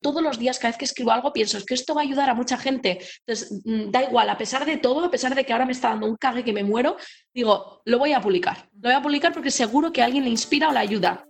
todos los días, cada vez que escribo algo, pienso, es que esto va a ayudar a mucha gente. Entonces, mm, da igual, a pesar de todo, a pesar de que ahora me está dando un cague que me muero, digo, lo voy a publicar. Lo voy a publicar porque seguro que alguien le inspira o le ayuda.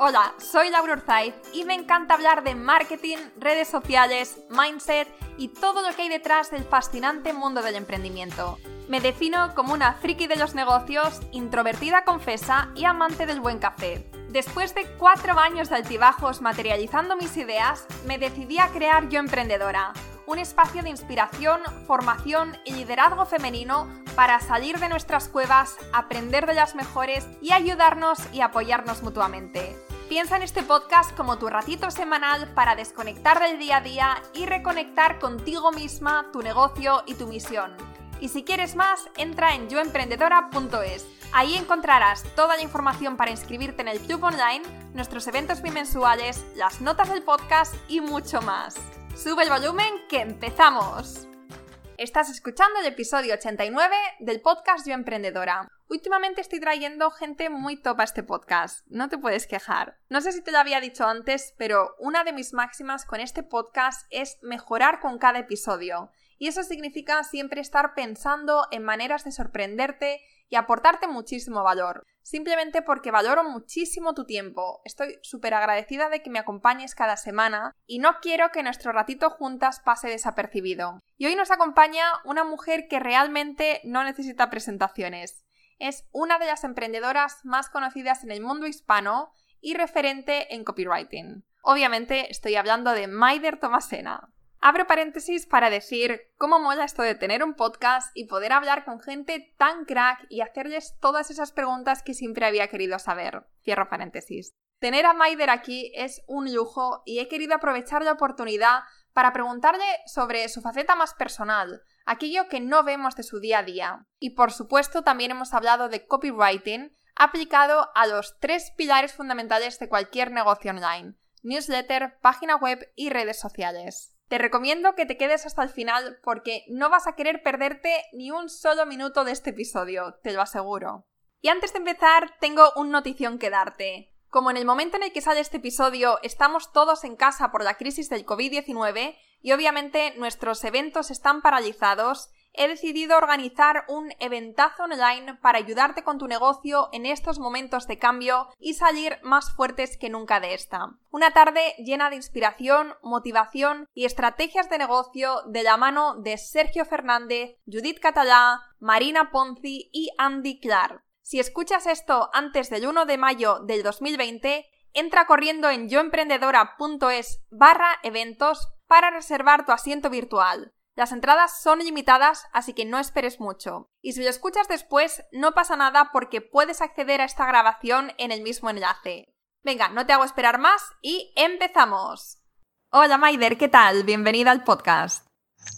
Hola, soy Laura Urzaiz y me encanta hablar de marketing, redes sociales, mindset y todo lo que hay detrás del fascinante mundo del emprendimiento. Me defino como una friki de los negocios, introvertida confesa y amante del buen café. Después de cuatro años de altibajos materializando mis ideas, me decidí a crear Yo Emprendedora, un espacio de inspiración, formación y liderazgo femenino para salir de nuestras cuevas, aprender de las mejores y ayudarnos y apoyarnos mutuamente. Piensa en este podcast como tu ratito semanal para desconectar del día a día y reconectar contigo misma, tu negocio y tu misión. Y si quieres más, entra en yoemprendedora.es. Ahí encontrarás toda la información para inscribirte en el club online, nuestros eventos bimensuales, las notas del podcast y mucho más. Sube el volumen que empezamos. Estás escuchando el episodio 89 del podcast Yo Emprendedora. Últimamente estoy trayendo gente muy top a este podcast, no te puedes quejar. No sé si te lo había dicho antes, pero una de mis máximas con este podcast es mejorar con cada episodio. Y eso significa siempre estar pensando en maneras de sorprenderte y aportarte muchísimo valor. Simplemente porque valoro muchísimo tu tiempo. Estoy súper agradecida de que me acompañes cada semana y no quiero que nuestro ratito juntas pase desapercibido. Y hoy nos acompaña una mujer que realmente no necesita presentaciones. Es una de las emprendedoras más conocidas en el mundo hispano y referente en copywriting. Obviamente estoy hablando de Maider Tomasena. Abro paréntesis para decir cómo mola esto de tener un podcast y poder hablar con gente tan crack y hacerles todas esas preguntas que siempre había querido saber. Cierro paréntesis. Tener a Maider aquí es un lujo y he querido aprovechar la oportunidad para preguntarle sobre su faceta más personal, aquello que no vemos de su día a día. Y por supuesto también hemos hablado de copywriting aplicado a los tres pilares fundamentales de cualquier negocio online, newsletter, página web y redes sociales. Te recomiendo que te quedes hasta el final porque no vas a querer perderte ni un solo minuto de este episodio, te lo aseguro. Y antes de empezar, tengo un notición que darte. Como en el momento en el que sale este episodio estamos todos en casa por la crisis del COVID-19 y obviamente nuestros eventos están paralizados, he decidido organizar un eventazo online para ayudarte con tu negocio en estos momentos de cambio y salir más fuertes que nunca de esta. Una tarde llena de inspiración, motivación y estrategias de negocio de la mano de Sergio Fernández, Judith Catalá, Marina Ponzi y Andy Clark. Si escuchas esto antes del 1 de mayo del 2020, entra corriendo en yoemprendedora.es barra eventos para reservar tu asiento virtual. Las entradas son limitadas, así que no esperes mucho. Y si lo escuchas después, no pasa nada porque puedes acceder a esta grabación en el mismo enlace. Venga, no te hago esperar más y empezamos. Hola Maider, ¿qué tal? Bienvenida al podcast.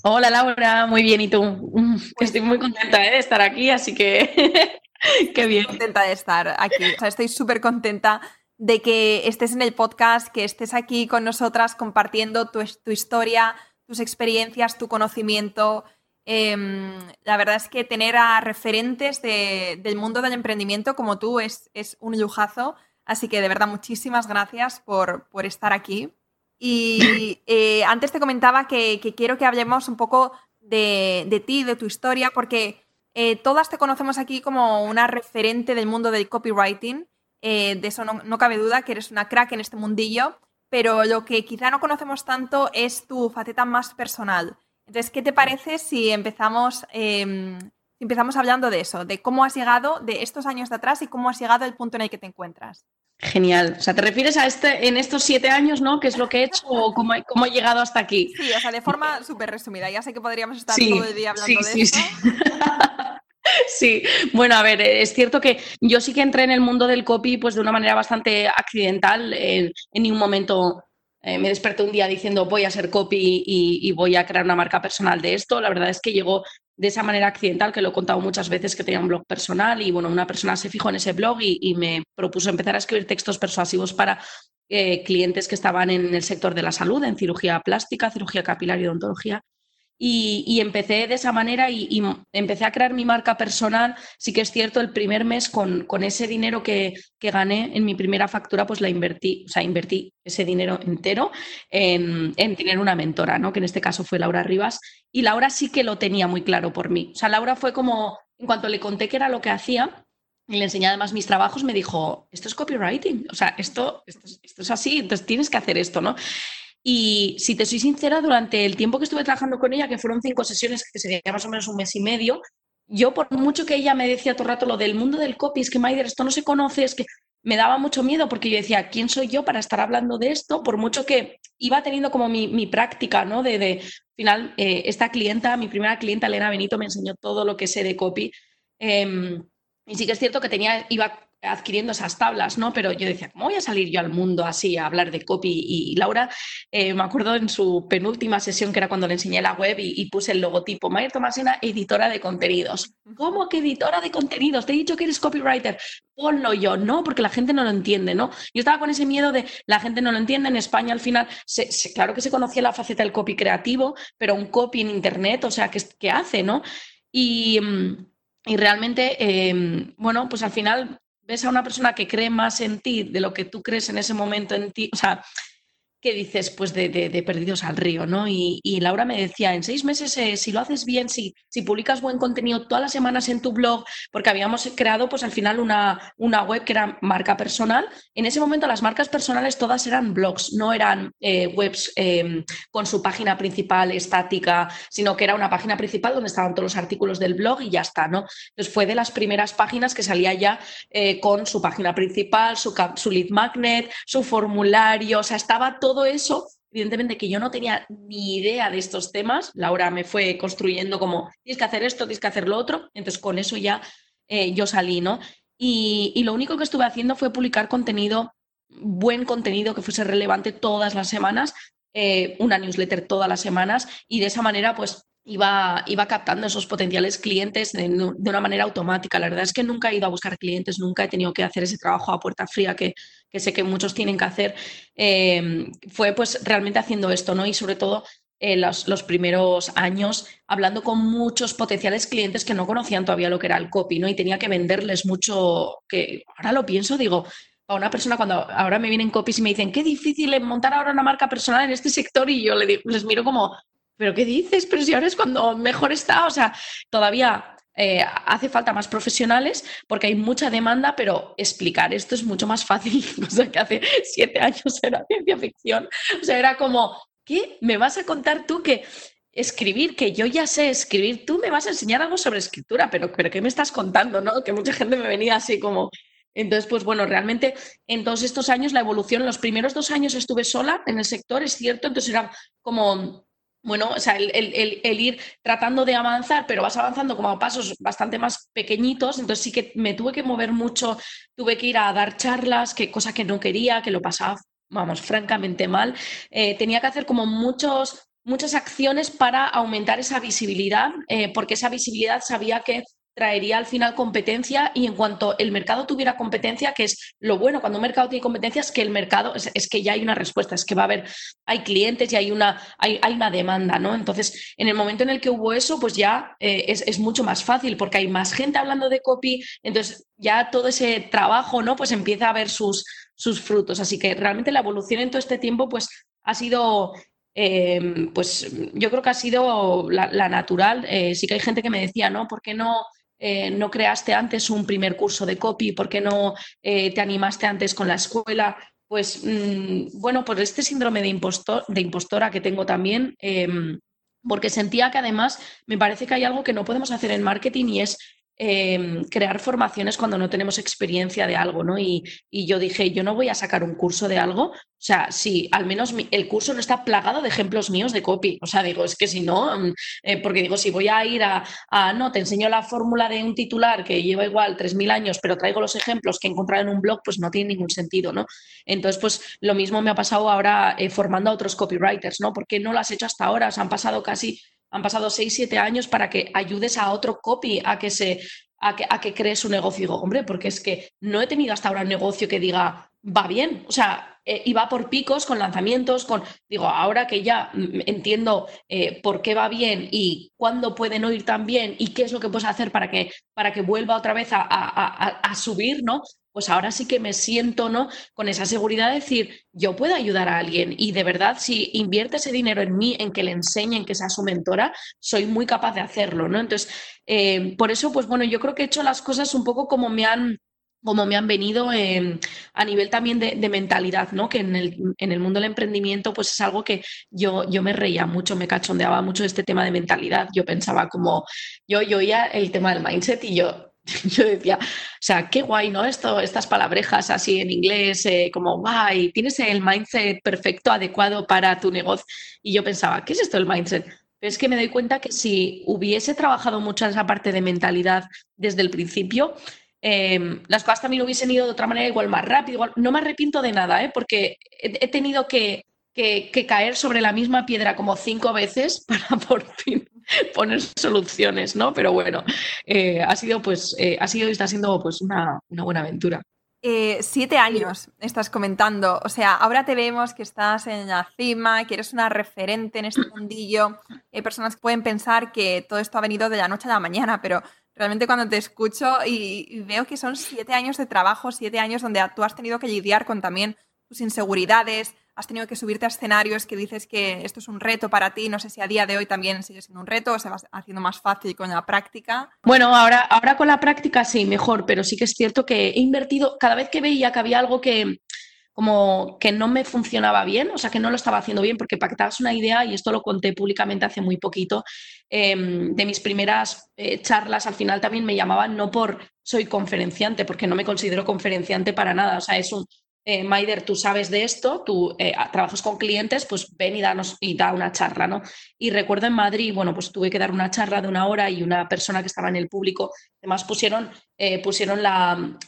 Hola Laura, muy bien, ¿y tú? Pues estoy muy contenta ¿eh? de estar aquí, así que qué bien. Estoy contenta de estar aquí. estoy súper contenta de que estés en el podcast, que estés aquí con nosotras compartiendo tu, tu historia, tus experiencias, tu conocimiento. Em, la verdad es que tener a referentes del mundo del emprendimiento como tú es, es, un lujazo. Así que de verdad, muchísimas gracias por, estar aquí. Y eh, antes te comentaba que, quiero que hablemos un poco de, ti, de tu historia, porque eh, todas te conocemos aquí como una referente del mundo del copywriting. Eh, de eso no, no, cabe duda, que eres una crack en este mundillo pero lo que quizá no conocemos tanto es tu faceta más personal. Entonces, ¿qué te parece si empezamos, em, empezamos hablando de eso, de cómo has llegado de estos años de atrás y cómo has llegado al punto en el que te encuentras? Genial. O sea, ¿te refieres a este, en estos siete años, ¿no? ¿Qué es lo que he hecho o cómo, cómo he llegado hasta aquí? Sí, o sea, de forma súper resumida. Ya sé que podríamos estar todo el día hablando de esto. Sí, bueno, a ver, es cierto que yo sí que entré en el mundo del copy pues de una manera bastante accidental. en ningún momento eh, me desperté un día diciendo voy a ser copy y, voy a crear una marca personal de esto. La verdad es que llegó de esa manera accidental, que lo he contado muchas veces que tenía un blog personal y bueno, una persona se fijó en ese blog y, me propuso empezar a escribir textos persuasivos para eh, clientes que estaban en el sector de la salud, en cirugía plástica, cirugía capilar y odontología. Y, empecé de esa manera y, empecé a crear mi marca personal. Sí que es cierto, el primer mes con, con ese dinero que, que, gané en mi primera factura, pues la invertí, o sea, invertí ese dinero entero en, en, tener una mentora, ¿no? Que en este caso fue Laura Rivas. Y Laura sí que lo tenía muy claro por mí. O sea, Laura fue como, en cuanto le conté que era lo que hacía, y le enseñé además mis trabajos, me dijo, esto es copywriting, o sea, esto, esto, esto es así, entonces tienes que hacer esto, ¿no? Y si te soy sincera, durante el tiempo que estuve trabajando con ella, que fueron cinco sesiones, que sería más o menos un mes y medio, yo por mucho que ella me decía todo el rato lo del mundo del copy, es que Maider, esto no se conoce, es que me daba mucho miedo porque yo decía, ¿quién soy yo para estar hablando de esto? Por mucho que iba teniendo como mi, práctica, ¿no? De, de final, eh, esta clienta, mi primera clienta, Elena Benito, me enseñó todo lo que sé de copy. Em, y sí que es cierto que tenía, iba adquiriendo esas tablas, ¿no? Pero yo decía, ¿cómo voy a salir yo al mundo así a hablar de copy? Y, Laura, eh, me acuerdo en su penúltima sesión, que era cuando le enseñé la web y, puse el logotipo, Mayer Tomasina, editora de contenidos. ¿Cómo que editora de contenidos? Te he dicho que eres copywriter. Ponlo yo, ¿no? Porque la gente no lo entiende, ¿no? Yo estaba con ese miedo de la gente no lo entiende. En España al final, claro que se conocía la faceta del copy creativo, pero un copy en Internet, o sea, ¿qué, qué hace, no? Y... Mm, y realmente, em, bueno, pues al final ves a una persona que cree más en ti de lo que tú crees en ese momento en ti, ¿qué dices? Pues de, de, perdidos al río, ¿no? Y, Laura me decía, en seis meses, eh, si lo haces bien, si, si publicas buen contenido todas las semanas en tu blog, porque habíamos creado pues al final una, una web que era marca personal, en ese momento las marcas personales todas eran blogs, no eran eh, webs em, con su página principal estática, sino que era una página principal donde estaban todos los artículos del blog y ya está, ¿no? Entonces fue de las primeras páginas que salía ya eh, con su página principal, su, su lead magnet, su formulario, o sea, estaba todo todo eso, evidentemente que yo no tenía ni idea de estos temas, Laura me fue construyendo como, tienes que hacer esto, tienes que hacer lo otro, entonces con eso ya eh, yo salí, ¿no? Y, lo único que estuve haciendo fue publicar contenido, buen contenido que fuese relevante todas las semanas, eh, una newsletter todas las semanas y de esa manera pues iba, iba captando esos potenciales clientes de, una manera automática. La verdad es que nunca he ido a buscar clientes, nunca he tenido que hacer ese trabajo a puerta fría que, que sé que muchos tienen que hacer. Em, fue pues realmente haciendo esto, ¿no? Y sobre todo eh, los, los, primeros años hablando con muchos potenciales clientes que no conocían todavía lo que era el copy, ¿no? Y tenía que venderles mucho, que ahora lo pienso, digo, a una persona cuando ahora me vienen copies y me dicen, qué difícil es montar ahora una marca personal en este sector y yo les miro como, pero ¿qué dices? Pero si ahora es cuando mejor está, o sea, todavía eh, hace falta más profesionales porque hay mucha demanda, pero explicar esto es mucho más fácil, o sea, que hace siete años era ciencia ficción, o sea, era como, ¿qué? ¿Me vas a contar tú que escribir, que yo ya sé escribir, tú me vas a enseñar algo sobre escritura, pero, pero ¿qué me estás contando? ¿no? Que mucha gente me venía así como... Entonces, pues bueno, realmente en todos estos años la evolución, los primeros dos años estuve sola en el sector, es cierto, entonces era como bueno, o sea, el, ir tratando de avanzar, pero vas avanzando como a pasos bastante más pequeñitos, entonces sí que me tuve que mover mucho, tuve que ir a dar charlas, que cosa que no quería, que lo pasaba, vamos, francamente mal. Eh, tenía que hacer como muchos, muchas acciones para aumentar esa visibilidad, eh, porque esa visibilidad sabía que traería al final competencia y en cuanto el mercado tuviera competencia, que es lo bueno cuando un mercado tiene competencia, es que el mercado, es, que ya hay una respuesta, es que va a haber, hay clientes y hay una, hay, hay una demanda, ¿no? Entonces, en el momento en el que hubo eso, pues ya eh, es, es, mucho más fácil porque hay más gente hablando de copy, entonces ya todo ese trabajo, ¿no? Pues empieza a ver sus, sus frutos. Así que realmente la evolución en todo este tiempo, pues ha sido eh, pues yo creo que ha sido la, natural. Eh, sí que hay gente que me decía, ¿no? ¿Por qué no eh, no creaste antes un primer curso de copy? ¿Por qué no eh, te animaste antes con la escuela? Pues mm, bueno, por este síndrome de, impostor, de impostora que tengo también, em, porque sentía que además me parece que hay algo que no podemos hacer en marketing y es Em, crear formaciones cuando no tenemos experiencia de algo, ¿no? Y, yo dije, yo no voy a sacar un curso de algo, o sea, si al menos el curso no está plagado de ejemplos míos de copy, o sea, digo, es que si no, mm, eh, porque digo, si voy a ir a, no, te enseño la fórmula de un titular que lleva igual 3.000 años, pero traigo los ejemplos que he encontrado en un blog, pues no tiene ningún sentido, ¿no? Entonces, pues lo mismo me ha pasado ahora eh, formando a otros copywriters, ¿no? porque no lo has hecho hasta ahora? O han pasado casi han pasado 6, 7 años para que ayudes a otro copy a que se a que, a que cree su negocio. digo, hombre, porque es que no he tenido hasta ahora un negocio que diga, va bien. O sea, eh, iba por picos con lanzamientos, con, digo, ahora que ya entiendo eh, por qué va bien y cuándo puede no ir tan bien y qué es lo que puedes hacer para que, para que vuelva otra vez a, a subir, ¿no? Pues ahora sí que me siento ¿no? con esa seguridad de decir, yo puedo ayudar a alguien y de verdad si invierte ese dinero en mí, en que le enseñe, en que sea su mentora, soy muy capaz de hacerlo, ¿no? Entonces, eh, por eso, pues bueno, yo creo que he hecho las cosas un poco como me han como me han venido em, a nivel también de, mentalidad, ¿no? Que en el, en el, mundo del emprendimiento, pues es algo que yo, yo me reía mucho, me cachondeaba mucho este tema de mentalidad. Yo pensaba como, yo, yo oía el tema del mindset y yo, yo decía, o sea, qué guay, ¿no? Esto, estas palabrejas así en inglés, eh, como guay, tienes el mindset perfecto, adecuado para tu negocio. Y yo pensaba, ¿qué es esto el mindset? Pero es que me doy cuenta que si hubiese trabajado mucho esa parte de mentalidad desde el principio, em, las cosas también hubiesen ido de otra manera, igual más rápido. Igual. No me arrepiento de nada, ¿eh? porque he, tenido que, que, caer sobre la misma piedra como cinco veces para por fin poner soluciones, ¿no? Pero bueno, eh, ha sido pues, eh, ha sido y está siendo pues una, buena aventura. Eh, siete años estás comentando, o sea, ahora te vemos que estás en la cima, que eres una referente en este mundillo. Hay personas que pueden pensar que todo esto ha venido de la noche a la mañana, pero realmente cuando te escucho y, veo que son siete años de trabajo, siete años donde tú has tenido que lidiar con también tus inseguridades, has tenido que subirte a escenarios que dices que esto es un reto para ti. No sé si a día de hoy también sigue siendo un reto o se va haciendo más fácil con la práctica. Bueno, ahora, ahora con la práctica sí, mejor, pero sí que es cierto que he invertido, cada vez que veía que había algo que como que no me funcionaba bien, o sea, que no lo estaba haciendo bien, porque para que te hagas una idea, y esto lo conté públicamente hace muy poquito, em, de mis primeras eh, charlas al final también me llamaban no por soy conferenciante, porque no me considero conferenciante para nada, o sea, es un eh, Maider, tú sabes de esto, tú eh, trabajas con clientes, pues ven y, danos, y da una charla, ¿no? Y recuerdo en Madrid, bueno, pues tuve que dar una charla de una hora y una persona que estaba en el público, además pusieron, eh, pusieron la,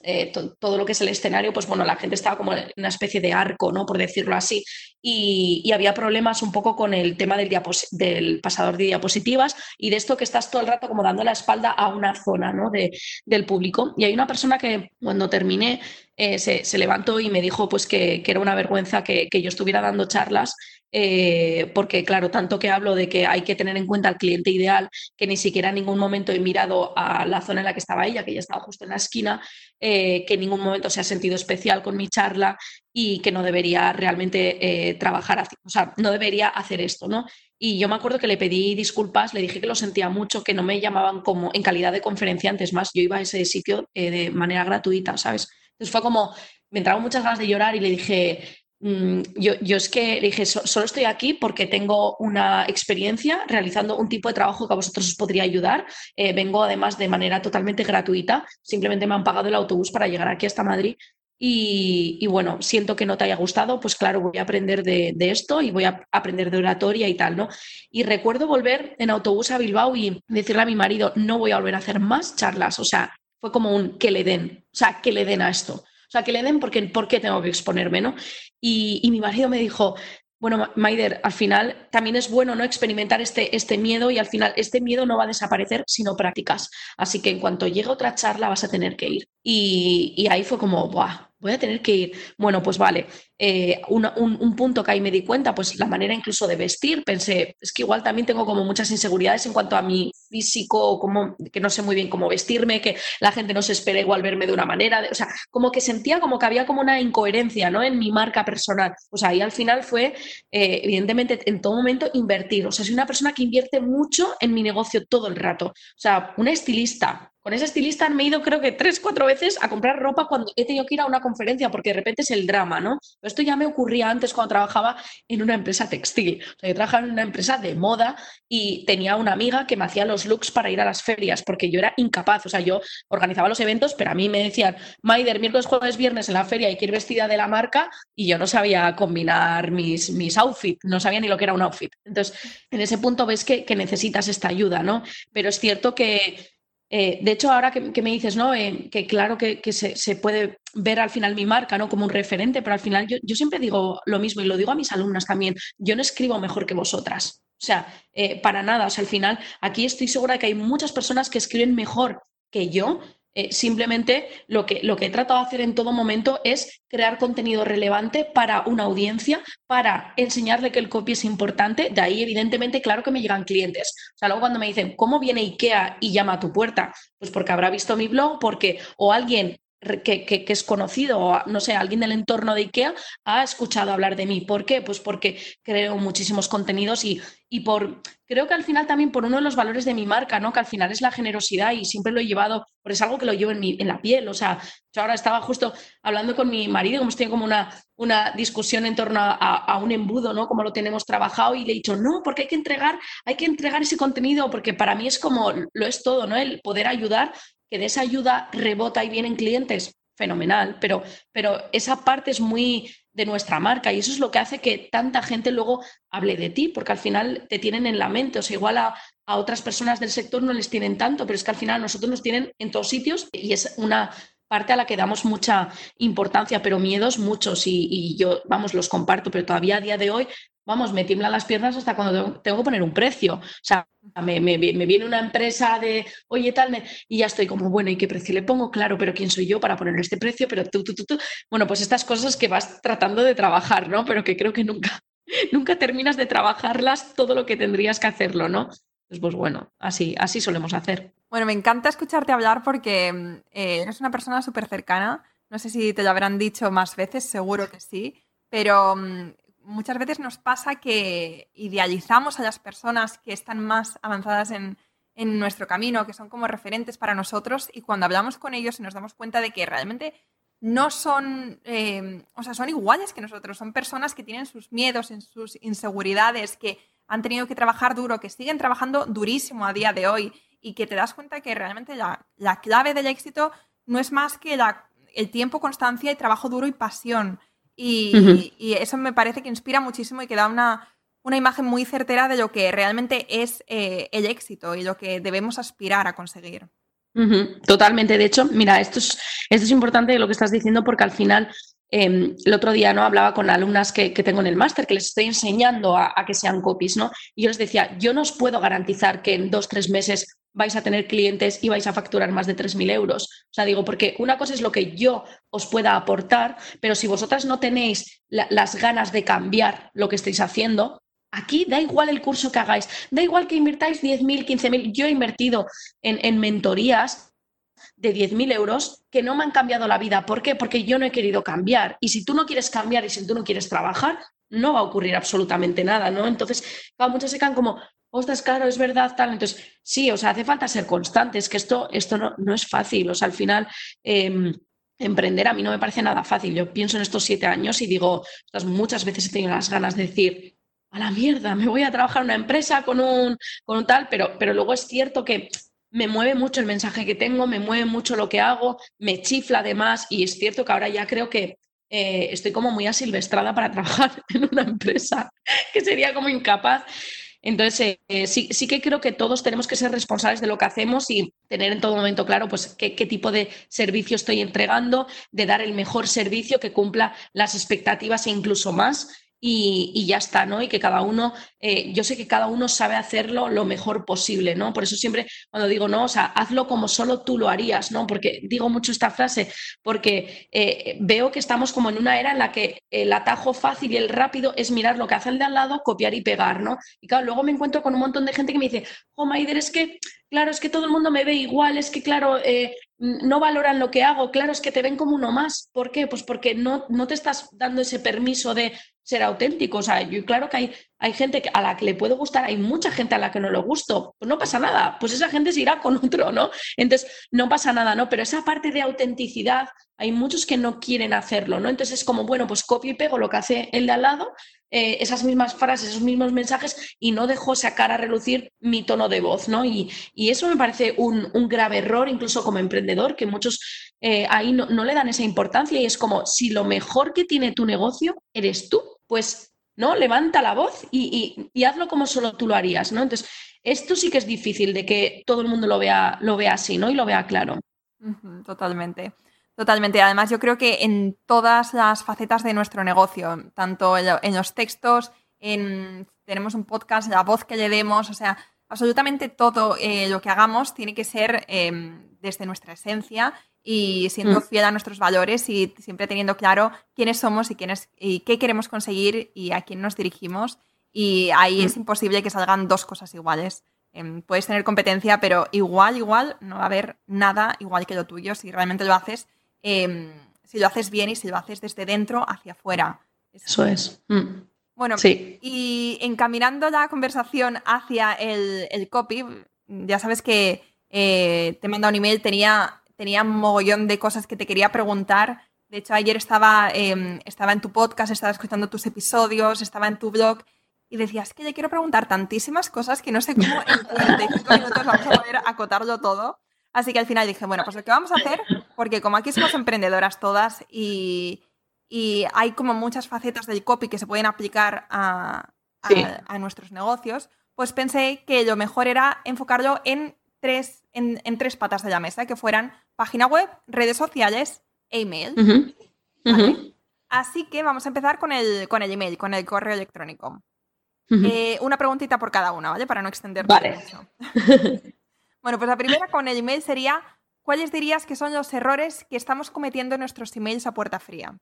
todo lo que es el escenario, pues bueno, la gente estaba como en una especie de arco, ¿no? Por decirlo así, y, había problemas un poco con el tema del, del, pasador de diapositivas y de esto que estás todo el rato como dando la espalda a una zona, ¿no? De, del público. Y hay una persona que cuando terminé eh, se, levantó y me dijo pues que, era una vergüenza que, yo estuviera dando charlas, eh, porque claro, tanto que hablo de que hay que tener en cuenta al cliente ideal, que ni siquiera en ningún momento he mirado a la zona en la que estaba ella, que ella estaba justo en la esquina, eh, que en ningún momento se ha sentido especial con mi charla y que no debería realmente trabajar, o sea, no debería hacer esto, ¿no? Y yo me acuerdo que le pedí disculpas, le dije que lo sentía mucho, que no me llamaban como en calidad de conferenciantes más, yo iba a ese sitio de manera gratuita, ¿sabes? Entonces fue como, me entraban muchas ganas de llorar y le dije, yo, yo, es que dije, solo estoy aquí porque tengo una experiencia realizando un tipo de trabajo que a vosotros os podría ayudar. Eh, vengo además de manera totalmente gratuita, simplemente me han pagado el autobús para llegar aquí hasta Madrid. Y, bueno, siento que no te haya gustado, pues claro, voy a aprender de, de, esto y voy a aprender de oratoria y tal, ¿no? Y recuerdo volver en autobús a Bilbao y decirle a mi marido, no voy a volver a hacer más charlas, o sea, fue como un que le den, o sea, que le den a esto. Sea, que le den porque ¿por qué tengo que exponerme, no? Y, mi marido me dijo, bueno, Maider, al final también es bueno no experimentar este, este miedo y al final este miedo no va a desaparecer si no practicas. Así que en cuanto llegue otra charla vas a tener que ir. Y, ahí fue como, voy a tener que ir. Bueno, pues vale, eh, un, punto que ahí me di cuenta, pues la manera incluso de vestir, pensé, es que igual también tengo como muchas inseguridades en cuanto a mi físico, como, que no sé muy bien cómo vestirme, que la gente no se espera igual verme de una manera, o sea, como que sentía como que había como una incoherencia, ¿no? En mi marca personal. O sea, ahí al final fue, eh, evidentemente, en todo momento invertir. O sea, soy una persona que invierte mucho en mi negocio todo el rato. O sea, una estilista, con ese estilista me he ido creo que tres, cuatro veces a comprar ropa cuando he tenido que ir a una conferencia, porque de repente es el drama, ¿no? Esto ya me ocurría antes cuando trabajaba en una empresa textil. O sea, yo trabajaba en una empresa de moda y tenía una amiga que me hacía los looks para ir a las ferias, porque yo era incapaz. O sea, yo organizaba los eventos, pero a mí me decían, Maider, miércoles, jueves, viernes en la feria hay que ir vestida de la marca y yo no sabía combinar mis, mis outfits, no sabía ni lo que era un outfit. Entonces, en ese punto ves que, que necesitas esta ayuda, ¿no? Pero es cierto que eh, de hecho, ahora que, me dices, ¿no? Eh, que claro que, se, puede ver al final mi marca, ¿no? Como un referente, pero al final yo, siempre digo lo mismo y lo digo a mis alumnas también. Yo no escribo mejor que vosotras. O sea, eh, para nada. O sea, al final, aquí estoy segura de que hay muchas personas que escriben mejor que yo, Eh, simplemente lo que, lo que he tratado de hacer en todo momento es crear contenido relevante para una audiencia, para enseñarle que el copy es importante. De ahí, evidentemente, claro que me llegan clientes. O sea, luego cuando me dicen, ¿cómo viene IKEA y llama a tu puerta? Pues porque habrá visto mi blog, porque o alguien que, es conocido, o no sé, alguien del entorno de IKEA ha escuchado hablar de mí. ¿Por qué? Pues porque creo muchísimos contenidos y, y por, creo que al final también por uno de los valores de mi marca, ¿no? Que al final es la generosidad y siempre lo he llevado, por es algo que lo llevo en, mi, en la piel. O sea, yo ahora estaba justo hablando con mi marido, hemos tenido como una, una discusión en torno a, a, un embudo, ¿no? Como lo tenemos trabajado y le he dicho, no, porque hay que entregar, hay que entregar ese contenido, porque para mí es como, lo es todo, ¿no? El poder ayudar que de esa ayuda rebota y vienen clientes, fenomenal, pero, pero esa parte es muy de nuestra marca y eso es lo que hace que tanta gente luego hable de ti, porque al final te tienen en la mente, o sea, igual a, otras personas del sector no les tienen tanto, pero es que al final nosotros nos tienen en todos sitios y es una parte a la que damos mucha importancia, pero miedos muchos y, y, yo, vamos, los comparto, pero todavía a día de hoy vamos, me tiemblan las piernas hasta cuando tengo, que poner un precio. O sea, me, viene una empresa de, oye, tal, y ya estoy como, bueno, ¿y qué precio le pongo? Claro, pero ¿quién soy yo para poner este precio? Pero tú, tú, tú, tú. Bueno, pues estas cosas que vas tratando de trabajar, ¿no? Pero que creo que nunca, nunca terminas de trabajarlas todo lo que tendrías que hacerlo, ¿no? Pues, pues bueno, así, así solemos hacer. Bueno, me encanta escucharte hablar porque eh, eres una persona súper cercana. No sé si te lo habrán dicho más veces, seguro que sí, pero mm, muchas veces nos pasa que idealizamos a las personas que están más avanzadas en, nuestro camino, que son como referentes para nosotros, y cuando hablamos con ellos nos damos cuenta de que realmente no son, eh, o sea, son iguales que nosotros, son personas que tienen sus miedos, sus inseguridades, que han tenido que trabajar duro, que siguen trabajando durísimo a día de hoy, y que te das cuenta que realmente la, clave del éxito no es más que el tiempo, constancia y trabajo duro y pasión. Y, eso me parece que inspira muchísimo y que da una, una imagen muy certera de lo que realmente es eh, el éxito y lo que debemos aspirar a conseguir. Totalmente. De hecho, mira, esto es, esto es importante lo que estás diciendo porque al final em, el otro día no hablaba con alumnas que, tengo en el máster, que les estoy enseñando a, a, que sean copies, ¿no? Y yo les decía, yo no os puedo garantizar que en dos, tres meses vais a tener clientes y vais a facturar más de 3.000 euros. O sea, digo, porque una cosa es lo que yo os pueda aportar, pero si vosotras no tenéis las ganas de cambiar lo que estáis haciendo, aquí da igual el curso que hagáis, da igual que invirtáis 10.000, 15.000. Yo he invertido en, en mentorías de 10.000 euros que no me han cambiado la vida. ¿Por qué? Porque yo no he querido cambiar. Y si tú no quieres cambiar y si tú no quieres trabajar, no va a ocurrir absolutamente nada, ¿no? Entonces, muchos se quedan como, ostras, claro, es verdad, tal. Entonces, sí, o sea, hace falta ser constantes, que esto, esto no, no es fácil. O sea, al final, em, emprender a mí no me parece nada fácil. Yo pienso en estos siete años y digo, muchas veces he tenido las ganas de decir, a la mierda, me voy a trabajar en una empresa con un, con tal, pero, pero luego es cierto que me mueve mucho el mensaje que tengo, me mueve mucho lo que hago, me chifla además y es cierto que ahora ya creo que eh, estoy como muy asilvestrada para trabajar en una empresa, que sería como incapaz. Entonces, eh, sí, sí, que creo que todos tenemos que ser responsables de lo que hacemos y tener en todo momento claro pues, qué, qué, tipo de servicio estoy entregando, de dar el mejor servicio que cumpla las expectativas e incluso más y, ya está, ¿no? Y que cada uno, eh, yo sé que cada uno sabe hacerlo lo mejor posible, ¿no? Por eso siempre cuando digo, no, o sea, hazlo como solo tú lo harías, ¿no? Porque digo mucho esta frase, porque eh, veo que estamos como en una era en la que el atajo fácil y el rápido es mirar lo que hace el de al lado, copiar y pegar, ¿no? Y claro, luego me encuentro con un montón de gente que me dice, oh, Maider, es que claro, es que todo el mundo me ve igual, es que, claro, eh, no valoran lo que hago, claro, es que te ven como uno más. ¿Por qué? Pues porque no, no te estás dando ese permiso de ser auténtico. O sea, yo claro que hay, hay gente a la que le puede gustar, hay mucha gente a la que no le gusto. Pues no pasa nada, pues esa gente se irá con otro, ¿no? Entonces, no pasa nada, ¿no? Pero esa parte de autenticidad, hay muchos que no quieren hacerlo, ¿no? Entonces es como, bueno, pues copio y pego lo que hace el de al lado eh, esas mismas frases, esos mismos mensajes y no dejó sacar a relucir mi tono de voz, ¿no? Y, eso me parece un, grave error, incluso como emprendedor, que muchos eh, ahí no, le dan esa importancia y es como, si lo mejor que tiene tu negocio eres tú, pues, ¿no? Levanta la voz y, hazlo como solo tú lo harías, ¿no? Entonces, esto sí que es difícil de que todo el mundo lo vea, lo vea así, ¿no? Y lo vea claro. totalmente. Totalmente. Además, yo creo que en todas las facetas de nuestro negocio, tanto en los textos, en, tenemos un podcast, la voz que le demos, o sea, absolutamente todo eh, lo que hagamos tiene que ser em, desde nuestra esencia y siendo mm. fiel a nuestros valores y siempre teniendo claro quiénes somos y, quiénes, y qué queremos conseguir y a quién nos dirigimos. Y ahí es mm. imposible que salgan dos cosas iguales. Em, puedes tener competencia, pero igual, igual, no va a haber nada igual que lo tuyo si realmente lo haces, em, si lo haces bien y si lo haces desde dentro hacia afuera. Eso es. Mm. Bueno, sí. y encaminando la conversación hacia el, el copy, ya sabes que eh, te he mandado un email, tenía tenía un mogollón de cosas que te quería preguntar. De hecho, ayer estaba, em, estaba en tu podcast, estaba escuchando tus episodios, estaba en tu blog y decías que le quiero preguntar tantísimas cosas que no sé cómo en 45 minutos vamos a poder acotarlo todo. Así que al final dije, bueno, pues lo que vamos a hacer, porque como aquí somos emprendedoras todas y, y hay como muchas facetas del copy que se pueden aplicar a, a nuestros negocios, pues pensé que lo mejor era enfocarlo en tres, en, tres patas de la mesa, que fueran página web, redes sociales e email. Así que vamos a empezar con el, con el email, con el correo electrónico. Eh, una preguntita por cada una, ¿vale? Para no extender mucho. bueno, pues la primera con el email sería, ¿cuáles dirías que son los errores que estamos cometiendo en nuestros emails a puerta fría?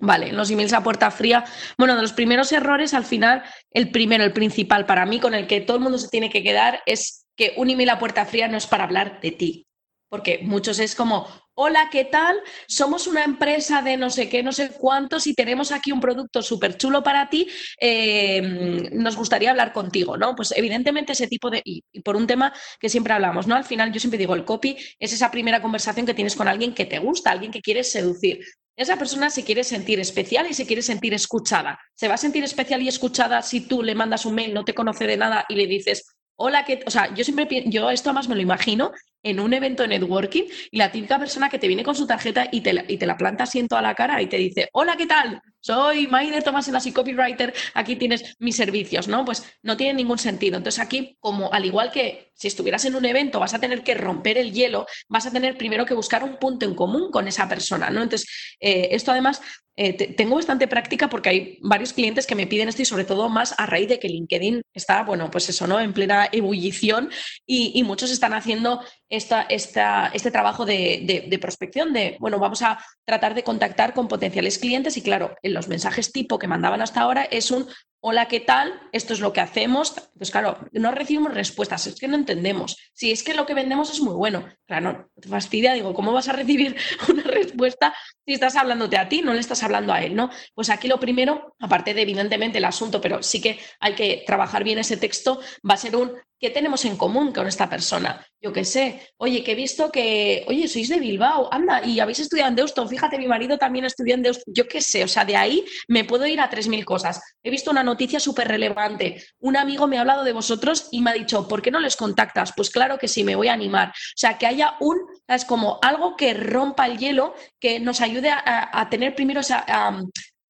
Vale, los emails a puerta fría. Bueno, de los primeros errores, al final, el primero, el principal para mí, con el que todo el mundo se tiene que quedar, es que un email a puerta fría no es para hablar de ti. Porque muchos es como, hola, ¿qué tal? Somos una empresa de no sé qué, no sé cuántos y tenemos aquí un producto súper chulo para ti. Eh, nos gustaría hablar contigo, ¿no? Pues evidentemente ese tipo de... Y, por un tema que siempre hablamos, ¿no? Al final yo siempre digo, el copy es esa primera conversación que tienes con alguien que te gusta, alguien que quieres seducir. Esa persona se quiere sentir especial y se quiere sentir escuchada. Se va a sentir especial y escuchada si tú le mandas un mail, no te conoce de nada y le dices, hola, que, o sea, yo siempre, yo esto más me lo imagino en un evento de networking y la típica persona que te viene con su tarjeta y te, la, y te la planta así en toda la cara y te dice, hola, ¿qué tal? Soy Maide Tomás la copywriter, aquí tienes mis servicios, ¿no? Pues no tiene ningún sentido. Entonces aquí, como al igual que si estuvieras en un evento, vas a tener que romper el hielo, vas a tener primero que buscar un punto en común con esa persona, ¿no? Entonces, eh, esto además eh, tengo bastante práctica porque hay varios clientes que me piden esto y sobre todo más a raíz de que LinkedIn está, bueno, pues eso, ¿no? En plena ebullición y, muchos están haciendo esta, esta, este trabajo de, prospección, de, bueno, vamos a tratar de contactar con potenciales clientes y claro, en los mensajes tipo que mandaban hasta ahora es un, hola, ¿qué tal? Esto es lo que hacemos. Pues claro, no recibimos respuestas, es que no entendemos. Si es que lo que vendemos es muy bueno, claro, te fastidia, digo, ¿cómo vas a recibir una respuesta si estás hablándote a ti, no le estás hablando a él, ¿no? Pues aquí lo primero, aparte de evidentemente el asunto, pero sí que hay que trabajar bien ese texto, va a ser un ¿qué tenemos en común con esta persona? Yo qué sé, oye, que he visto que, oye, sois de Bilbao, anda, y habéis estudiado en Deusto, fíjate, mi marido también estudió en Deusto, yo qué sé, o sea, de ahí me puedo ir a 3.000 cosas. He visto una noticia súper relevante, un amigo me ha hablado de vosotros y me ha dicho, ¿por qué no les contactas? Pues claro que sí, me voy a animar. O sea, que haya un, es como algo que rompa el hielo, que nos ayude a, tener primero,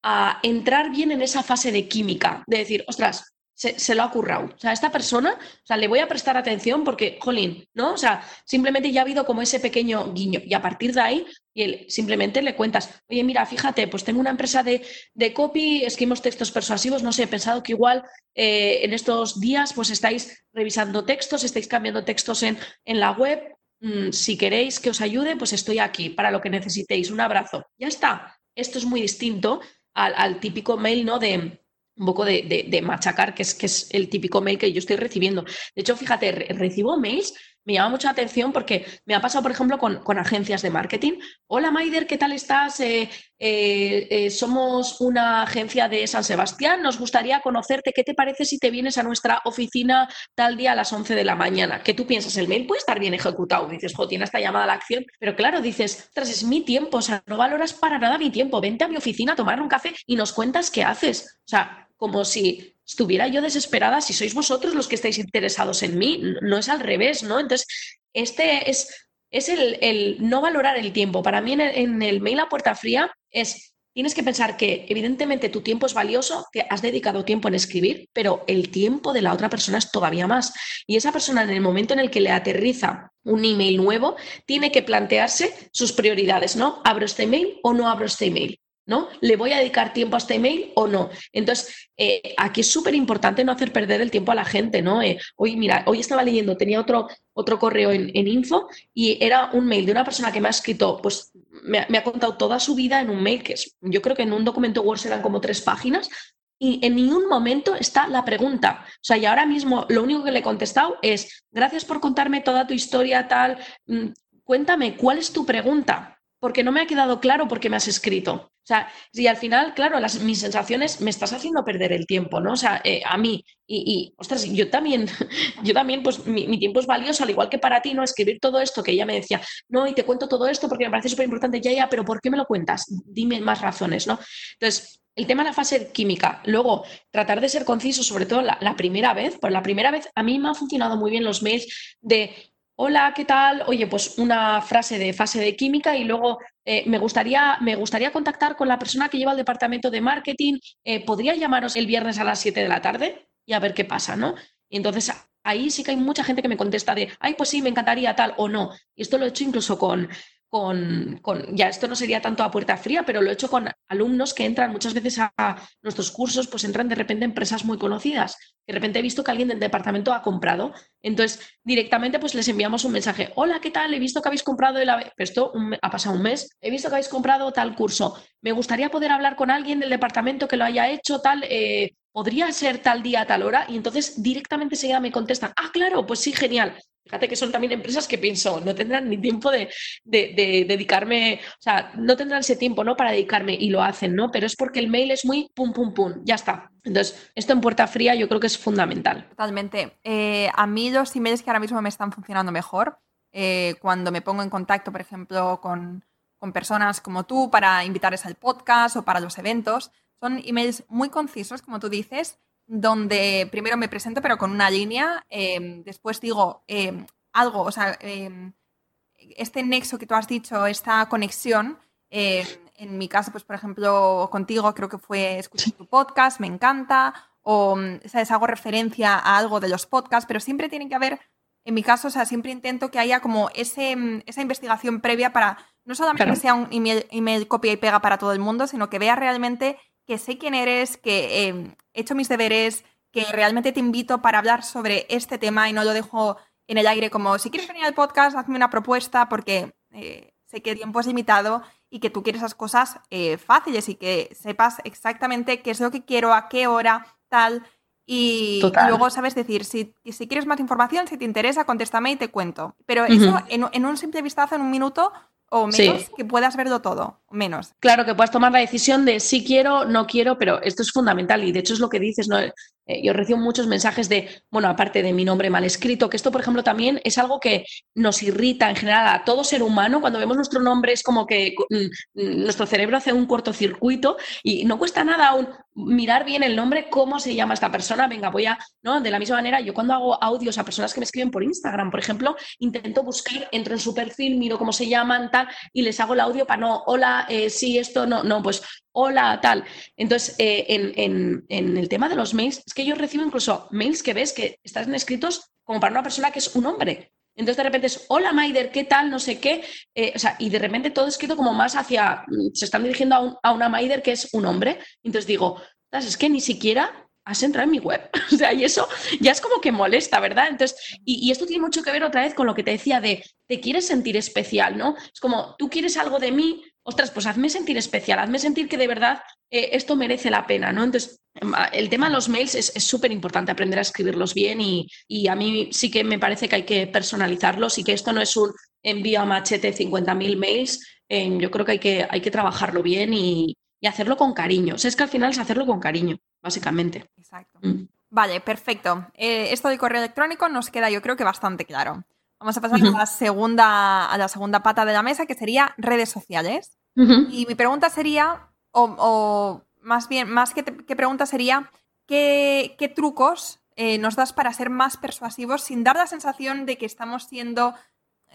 a, entrar bien en esa fase de química, de decir, ostras, se, lo ha currado. O sea, esta persona, o sea, le voy a prestar atención porque, jolín, ¿no? O sea, simplemente ya ha habido como ese pequeño guiño y a partir de ahí y él, simplemente le cuentas, oye, mira, fíjate, pues tengo una empresa de, de copy, escribimos textos persuasivos, no sé, he pensado que igual eh, en estos días pues estáis revisando textos, estáis cambiando textos en, en la web. Mm, si queréis que os ayude, pues estoy aquí para lo que necesitéis. Un abrazo. Ya está. Esto es muy distinto al, típico mail, ¿no? De, un poco de, machacar, que es, que es el típico mail que yo estoy recibiendo. De hecho, fíjate, recibo mails, me llama mucha atención porque me ha pasado, por ejemplo, con, agencias de marketing. Hola, Maider, ¿qué tal estás? Eh, eh, eh, somos una agencia de San Sebastián, nos gustaría conocerte. ¿Qué te parece si te vienes a nuestra oficina tal día a las 11 de la mañana? ¿Qué tú piensas? El mail puede estar bien ejecutado. Dices, jo, tiene esta llamada a la acción. Pero claro, dices, tras es mi tiempo, o sea, no valoras para nada mi tiempo. Vente a mi oficina a tomar un café y nos cuentas qué haces. O sea, como si estuviera yo desesperada si sois vosotros los que estáis interesados en mí, no es al revés, ¿no? Entonces, este es, es el, no valorar el tiempo. Para mí en el, mail a puerta fría es, tienes que pensar que evidentemente tu tiempo es valioso, que has dedicado tiempo en escribir, pero el tiempo de la otra persona es todavía más. Y esa persona en el momento en el que le aterriza un email nuevo, tiene que plantearse sus prioridades, ¿no? ¿Abro este email o no abro este email? ¿No? ¿Le voy a dedicar tiempo a este email o no? Entonces, eh, aquí es súper importante no hacer perder el tiempo a la gente, ¿no? Eh, hoy, mira, hoy estaba leyendo, tenía otro, otro correo en, info y era un mail de una persona que me ha escrito, pues me, ha contado toda su vida en un mail, que es, yo creo que en un documento Word eran como tres páginas, y en ningún momento está la pregunta. O sea, y ahora mismo lo único que le he contestado es, gracias por contarme toda tu historia, tal, mm, cuéntame, ¿cuál es tu pregunta? Porque no me ha quedado claro por qué me has escrito. O sea, y al final, claro, las, mis sensaciones me estás haciendo perder el tiempo, ¿no? O sea, eh, a mí, y, ostras, yo también, yo también, pues mi, tiempo es valioso, al igual que para ti, ¿no? Escribir todo esto, que ella me decía, no, y te cuento todo esto porque me parece súper importante, ya, ya, pero ¿por qué me lo cuentas? Dime más razones, ¿no? Entonces, el tema de la fase química, luego tratar de ser conciso, sobre todo la, la primera vez, pues la primera vez a mí me han funcionado muy bien los mails de hola, ¿qué tal? Oye, pues una frase de fase de química y luego eh, me, gustaría, me gustaría contactar con la persona que lleva el departamento de marketing. Eh, ¿Podría llamaros el viernes a las 7 de la tarde? Y a ver qué pasa, ¿no? Y entonces ahí sí que hay mucha gente que me contesta de, ay, pues sí, me encantaría tal o no. Y esto lo he hecho incluso con, con, ya esto no sería tanto a puerta fría, pero lo he hecho con alumnos que entran muchas veces a, nuestros cursos, pues entran de repente empresas muy conocidas. De repente he visto que alguien del departamento ha comprado. Entonces, directamente pues les enviamos un mensaje. Hola, ¿qué tal? He visto que habéis comprado el... Esto ha pasado un mes. He visto que habéis comprado tal curso. Me gustaría poder hablar con alguien del departamento que lo haya hecho, tal... Eh, ¿Podría ser tal día, tal hora? Y entonces directamente seguida me contestan, ah, claro, pues sí, genial. Fíjate que son también empresas que pienso, no tendrán ni tiempo de, dedicarme, o sea, no tendrán ese tiempo, ¿no? Para dedicarme y lo hacen, ¿no? Pero es porque el mail es muy pum, pum, pum, ya está. Entonces, esto en puerta fría yo creo que es fundamental. Totalmente. Eh, a mí los emails que ahora mismo me están funcionando mejor, eh, cuando me pongo en contacto, por ejemplo, con, con personas como tú para invitarles al podcast o para los eventos, son emails muy concisos, como tú dices, donde primero me presento, pero con una línea, em, después digo em, algo, o sea, em, este nexo que tú has dicho, esta conexión, en mi caso, pues por ejemplo, contigo creo que fue escuchar tu podcast, me encanta, o, ¿sabes? Hago referencia a algo de los podcasts, pero siempre tiene que haber, en mi caso, o sea, siempre intento que haya como ese, esa investigación previa para, no solamente que sea un email, email copia y pega para todo el mundo, sino que vea realmente que sé quién eres, que em, he hecho mis deberes, que realmente te invito para hablar sobre este tema y no lo dejo en el aire como, si quieres venir al podcast, hazme una propuesta porque eh, sé que el tiempo es limitado y que tú quieres esas cosas eh, fáciles y que sepas exactamente qué es lo que quiero, a qué hora, tal. Y, luego sabes decir, si, si, quieres más información, si te interesa, contéstame y te cuento. Pero eso en, en, un simple vistazo, en un minuto, o menos que puedas verlo todo, menos. Claro, que puedas tomar la decisión de si quiero, no quiero, pero esto es fundamental y de hecho es lo que dices, ¿no? Eh, yo recibo muchos mensajes de, bueno, aparte de mi nombre mal escrito, que esto, por ejemplo, también es algo que nos irrita en general a todo ser humano. Cuando vemos nuestro nombre es como que mm, mm, nuestro cerebro hace un cortocircuito y no cuesta nada aún mirar bien el nombre, cómo se llama esta persona. Venga, voy a, ¿no? De la misma manera, yo cuando hago audios a personas que me escriben por Instagram, por ejemplo, intento buscar, entro en su perfil, miro cómo se llaman, tal, y les hago el audio para no, hola, eh, sí, esto, no, no, pues hola, tal. Entonces, eh, en, el tema de los mails, es que yo recibo incluso mails que ves que están escritos como para una persona que es un hombre. Entonces de repente es, hola Maider, ¿qué tal? No sé qué. Eh, o sea, y de repente todo escrito como más hacia, mm, se están dirigiendo a, una Maider que es un hombre. Entonces digo, es que ni siquiera has entrado en mi web. o sea, y eso ya es como que molesta, ¿verdad? Entonces, y, y, esto tiene mucho que ver otra vez con lo que te decía de, te quieres sentir especial, ¿no? Es como, tú quieres algo de mí, ostras, pues hazme sentir especial, hazme sentir que de verdad eh, esto merece la pena, ¿no? Entonces, em, el tema de los mails es súper importante aprender a escribirlos bien y, a mí sí que me parece que hay que personalizarlos y que esto no es un envío a machete 50.000 mails, em, yo creo que hay, que hay que trabajarlo bien y, hacerlo con cariño. O sea, es que al final es hacerlo con cariño, básicamente. Exacto. Mm. Vale, perfecto. Eh, esto del correo electrónico nos queda yo creo que bastante claro. Vamos a pasar a, la segunda, a la segunda pata de la mesa, que sería redes sociales. Y mi pregunta sería, o, más bien, más que, pregunta sería, ¿qué, trucos eh, nos das para ser más persuasivos sin dar la sensación de que estamos siendo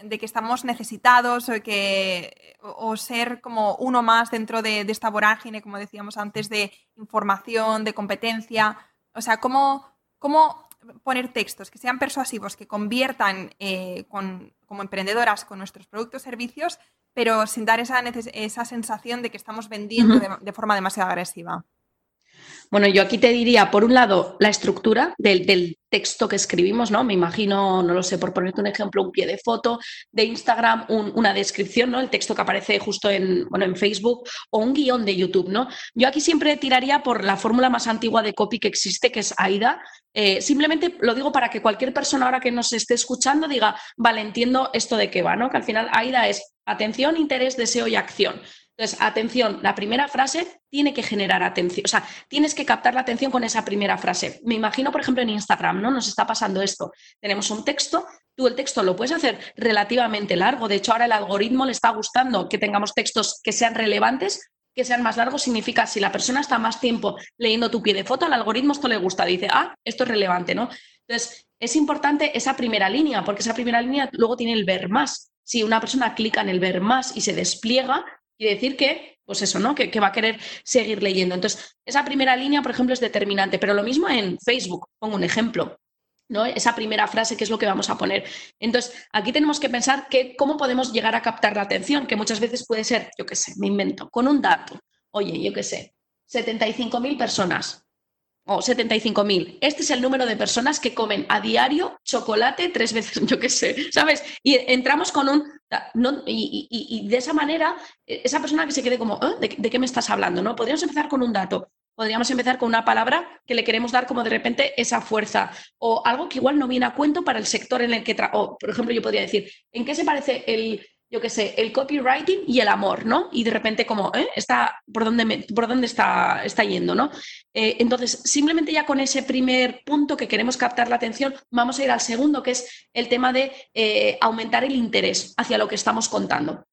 de que estamos necesitados o, que, o ser como uno más dentro de, esta vorágine, como decíamos antes, de información, de competencia. O sea, ¿cómo, cómo poner textos que sean persuasivos, que conviertan eh, como emprendedoras con nuestros productos y servicios pero sin dar esa, esa sensación de que estamos vendiendo de forma demasiado agresiva. Bueno, yo aquí te diría, por un lado, la estructura del, texto que escribimos, ¿no? Me imagino, no lo sé, por ponerte un ejemplo, un pie de foto de Instagram, una descripción, ¿no? El texto que aparece justo en, bueno, en Facebook o un guion de YouTube, ¿no? Yo aquí siempre tiraría por la fórmula más antigua de copy que existe, que es AIDA. Eh, simplemente lo digo para que cualquier persona ahora que nos esté escuchando diga, vale, entiendo esto de qué va, ¿no? Que al final AIDA es atención, interés, deseo y acción. Entonces, atención, la primera frase tiene que generar atención, o sea, tienes que captar la atención con esa primera frase. Me imagino, por ejemplo, en Instagram, ¿no? Nos está pasando esto. Tenemos un texto, tú el texto lo puedes hacer relativamente largo, de hecho ahora el algoritmo le está gustando que tengamos textos que sean relevantes, que sean más largos, significa si la persona está más tiempo leyendo tu pie de foto, al algoritmo esto le gusta, dice, ah, esto es relevante, ¿no? Entonces, es importante esa primera línea, porque esa primera línea luego tiene el ver más. Si una persona clica en el ver más y se despliega, y decir que, pues eso, ¿no? Que, va a querer seguir leyendo. Entonces, esa primera línea, por ejemplo, es determinante, pero lo mismo en Facebook, pongo un ejemplo. ¿no? Esa primera frase, que es lo que vamos a poner. Entonces, aquí tenemos que pensar que cómo podemos llegar a captar la atención, que muchas veces puede ser, yo qué sé, me invento, con un dato. Oye, yo qué sé, 75.000 personas o 75.000. Este es el número de personas que comen a diario chocolate tres veces, yo qué sé, ¿sabes? Y entramos con un... y, de esa manera, e, esa persona que se quede como, ¿Eh? ¿De, qué me estás hablando? ¿no? Podríamos empezar con un dato. Podríamos empezar con una palabra que le queremos dar como de repente esa fuerza o algo que igual no viene a cuento para el sector en el que... O, por ejemplo, yo podría decir, ¿en qué se parece el, yo qué sé, el copywriting y el amor, ¿no? Y de repente como, ¿eh? Está, ¿por dónde, por dónde está, está yendo, ¿no? Eh, entonces, simplemente ya con ese primer punto que queremos captar la atención, vamos a ir al segundo, que es el tema de eh, aumentar el interés hacia lo que estamos contando.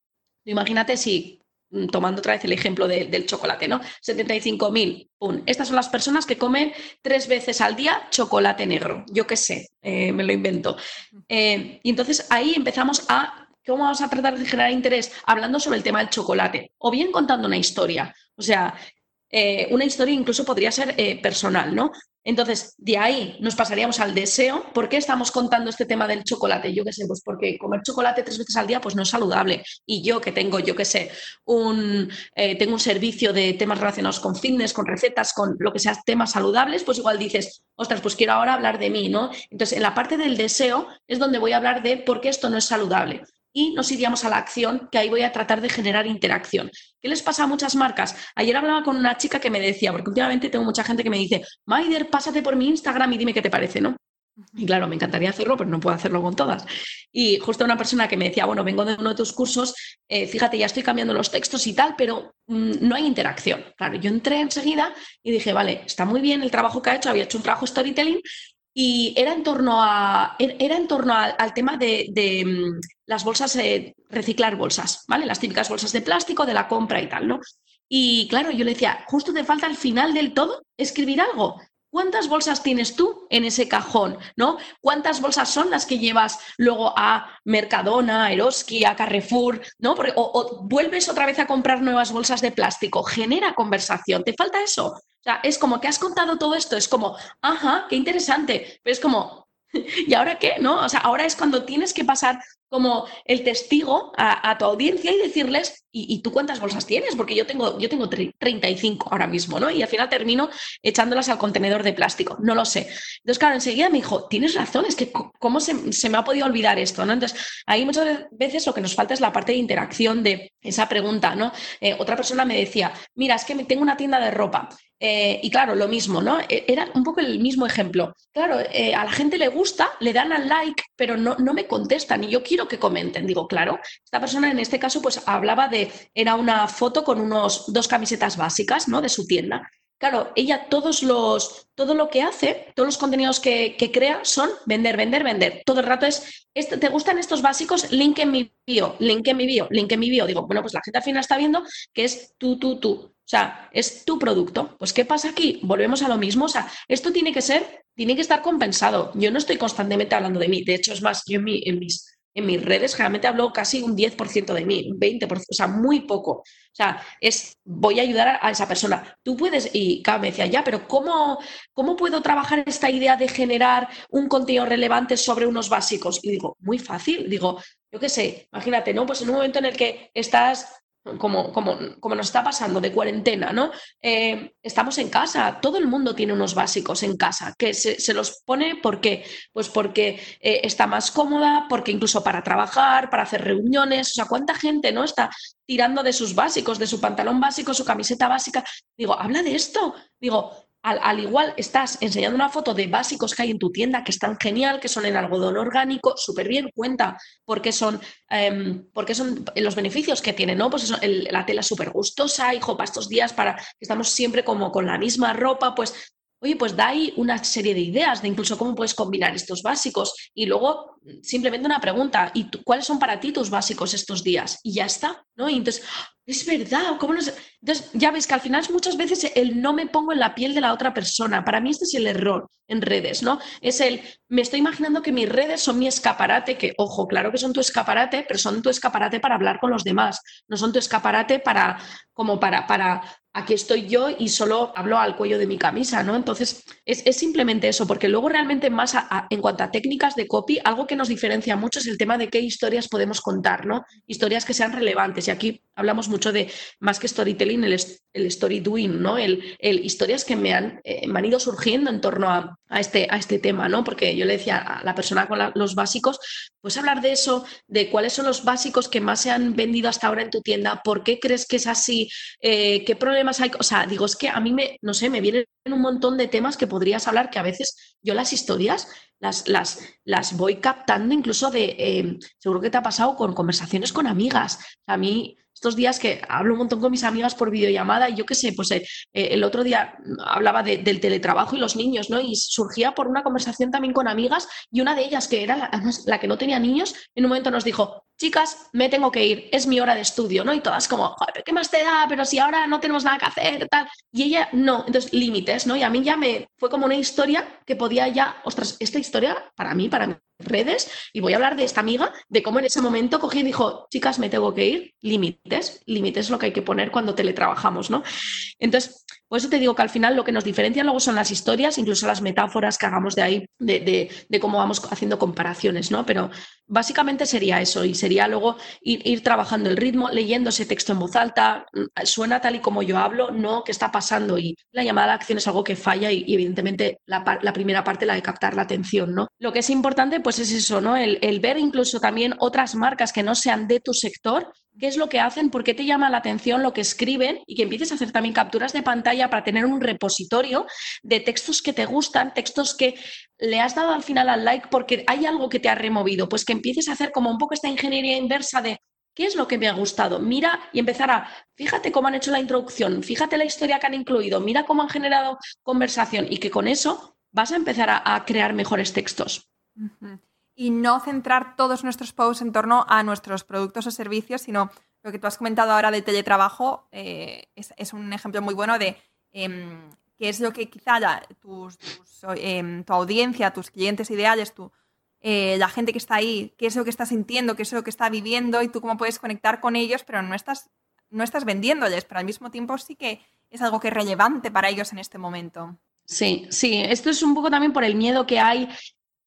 Imagínate si, mm, tomando otra vez el ejemplo del chocolate, ¿no? 75.000, ¡pum! Estas son las personas que comen tres veces al día chocolate negro, yo qué sé, me lo invento. y entonces ahí empezamos a ¿Cómo vamos a tratar de generar interés? Hablando sobre el tema del chocolate o bien contando una historia. O sea, eh, una historia incluso podría ser eh, personal, ¿no? Entonces, de ahí nos pasaríamos al deseo. ¿Por qué estamos contando este tema del chocolate? Yo qué sé, pues porque comer chocolate tres veces al día pues no es saludable. Y yo que tengo, yo qué sé, un, eh, tengo un servicio de temas relacionados con fitness, con recetas, con lo que sea, temas saludables, pues igual dices, ostras, pues quiero ahora hablar de mí, ¿no? Entonces, en la parte del deseo es donde voy a hablar de por qué esto no es saludable y nos iríamos a la acción, que ahí voy a tratar de generar interacción. ¿Qué les pasa a muchas marcas? Ayer hablaba con una chica que me decía, porque últimamente tengo mucha gente que me dice, Maider, pásate por mi Instagram y dime qué te parece, ¿no? Y claro, me encantaría hacerlo, pero no puedo hacerlo con todas. Y justo una persona que me decía, bueno, vengo de uno de tus cursos, eh, fíjate, ya estoy cambiando los textos y tal, pero mm, no hay interacción. Claro, yo entré enseguida y dije, vale, está muy bien el trabajo que ha hecho, había hecho un trabajo storytelling, y era en torno, a, er, era en torno al tema de, mm, las bolsas, eh, reciclar bolsas, ¿vale? Las típicas bolsas de plástico, de la compra y tal, ¿no? Y claro, yo le decía, justo te falta al final del todo escribir algo. ¿Cuántas bolsas tienes tú en ese cajón? ¿no? ¿Cuántas bolsas son las que llevas luego a Mercadona, a Eroski, a Carrefour? ¿no? o, vuelves otra vez a comprar nuevas bolsas de plástico. Genera conversación. ¿Te falta eso? O sea, es como que has contado todo esto. Es como, ajá, qué interesante. Pero es como, ¿y ahora qué? ¿No? O sea, ahora es cuando tienes que pasar como el testigo a, tu audiencia y decirles, ¿y, tú cuántas bolsas tienes? Porque yo tengo, yo tengo 35 ahora mismo, ¿no? Y al final termino echándolas al contenedor de plástico, no lo sé. Entonces, claro, enseguida me dijo, tienes razón, es que cómo se, me ha podido olvidar esto, ¿no? Entonces, ahí muchas veces lo que nos falta es la parte de interacción de esa pregunta, ¿no? Eh, otra persona me decía, mira, es que tengo una tienda de ropa eh, y claro, lo mismo, ¿no? E, era un poco el mismo ejemplo. Claro, eh, a la gente le gusta, le dan al like, pero no, no me contestan y yo quiero que comenten. Digo, claro, esta persona en este caso pues hablaba de, era una foto con unos dos camisetas básicas, ¿no? De su tienda. Claro, ella todos los, todo lo que hace, todos los contenidos que, crea son vender, vender, vender. Todo el rato es, este, ¿te gustan estos básicos? Link en mi bio, link en mi bio, link en mi bio. Digo, bueno, pues la gente al final está viendo que es tú, tú, tú. O sea, es tu producto. Pues, ¿qué pasa aquí? Volvemos a lo mismo. O sea, esto tiene que ser, tiene que estar compensado. Yo no estoy constantemente hablando de mí. De hecho, es más, yo en, mis en mis redes generalmente hablo casi un 10% de mí, un 20%, o sea, muy poco. O sea, es, voy a ayudar a, esa persona. Tú puedes, y cada me decía, ya, pero ¿cómo, ¿cómo puedo trabajar esta idea de generar un contenido relevante sobre unos básicos? Y digo, muy fácil, digo, yo qué sé, imagínate, ¿no? Pues en un momento en el que estás como, como, como, nos está pasando de cuarentena, ¿no? Eh, estamos en casa, todo el mundo tiene unos básicos en casa, que se, los pone, ¿por qué? Pues porque eh, está más cómoda, porque incluso para trabajar, para hacer reuniones, o sea, ¿cuánta gente no está tirando de sus básicos, de su pantalón básico, su camiseta básica? Digo, habla de esto, digo, al, igual estás enseñando una foto de básicos que hay en tu tienda que están genial, que son en algodón orgánico, súper bien, cuenta porque son, em, porque son los beneficios que tienen, ¿no? Pues eso, la tela súper gustosa, hijo, para estos días, para que estamos siempre como con la misma ropa, pues oye, pues da ahí una serie de ideas de incluso cómo puedes combinar estos básicos y luego simplemente una pregunta, ¿y cuáles son para ti tus básicos estos días? Y ya está, ¿no? Y entonces, es verdad, ¿cómo no Entonces, ya ves que al final muchas veces el no me pongo en la piel de la otra persona. Para mí este es el error en redes, ¿no? Es el, me estoy imaginando que mis redes son mi escaparate, que, ojo, claro que son tu escaparate, pero son tu escaparate para hablar con los demás, no son tu escaparate para, como para, para, aquí estoy yo y solo hablo al cuello de mi camisa, ¿no? Entonces, es, simplemente eso, porque luego realmente más en cuanto a técnicas de copy, algo que nos diferencia mucho es el tema de qué historias podemos contar, ¿no? Historias que sean relevantes. Y aquí hablamos mucho de, más que storytelling, el, el story doing, ¿no? El, el historias que me han, eh, me han, ido surgiendo en torno a, a, este, a este tema, ¿no? Porque yo le decía a la persona con los básicos, pues hablar de eso, de cuáles son los básicos que más se han vendido hasta ahora en tu tienda, por qué crees que es así, eh, qué problemas hay. O sea, digo, es que a mí me, no sé, me vienen un montón de temas que podrías hablar que a veces yo las historias las, las, las voy captando incluso de, eh, seguro que te ha pasado con conversaciones con amigas. A mí estos días que hablo un montón con mis amigas por videollamada y yo qué sé, pues eh, eh, el otro día hablaba del teletrabajo y los niños, ¿no? Y surgía por una conversación también con amigas y una de ellas, que era la, la que no tenía niños, en un momento nos dijo, chicas, me tengo que ir, es mi hora de estudio, ¿no? Y todas como, ¿qué más te da? Pero si ahora no tenemos nada que hacer, tal. Y ella, no, entonces límites, ¿no? Y a mí ya me fue como una historia que podía ya, ostras, esta historia para mí, para mis redes, y voy a hablar de esta amiga, de cómo en ese momento cogí y dijo, chicas, me tengo que ir, límites, límites es lo que hay que poner cuando teletrabajamos, ¿no? Entonces, por eso te digo que al final lo que nos diferencia luego son las historias, incluso las metáforas que hagamos de ahí, de, de, cómo vamos haciendo comparaciones, ¿no? Pero básicamente sería eso y sería luego ir, trabajando el ritmo, leyendo ese texto en voz alta, mm, suena tal y como yo hablo, no, ¿qué está pasando? Y la llamada a la acción es algo que falla y, evidentemente la, primera parte, la de captar la atención, ¿no? Lo que es importante pues es eso, ¿no? El, el ver incluso también otras marcas que no sean de tu sector qué es lo que hacen, por qué te llama la atención lo que escriben y que empieces a hacer también capturas de pantalla para tener un repositorio de textos que te gustan, textos que le has dado al final al like porque hay algo que te ha removido, pues que empieces a hacer como un poco esta ingeniería inversa de ¿Qué es lo que me ha gustado? Mira y empezar a, fíjate cómo han hecho la introducción, fíjate la historia que han incluido, mira cómo han generado conversación y que con eso vas a empezar a, crear mejores textos y no centrar todos nuestros posts en torno a nuestros productos o servicios, sino lo que tú has comentado ahora de teletrabajo eh, es, un ejemplo muy bueno de em, qué es lo que quizá em, tu audiencia, tus clientes ideales, tu, eh, la gente que está ahí, qué es lo que está sintiendo, qué es lo que está viviendo y tú cómo puedes conectar con ellos, pero no estás, no estás vendiéndoles, pero al mismo tiempo sí que es algo que es relevante para ellos en este momento. Sí, sí, esto es un poco también por el miedo que hay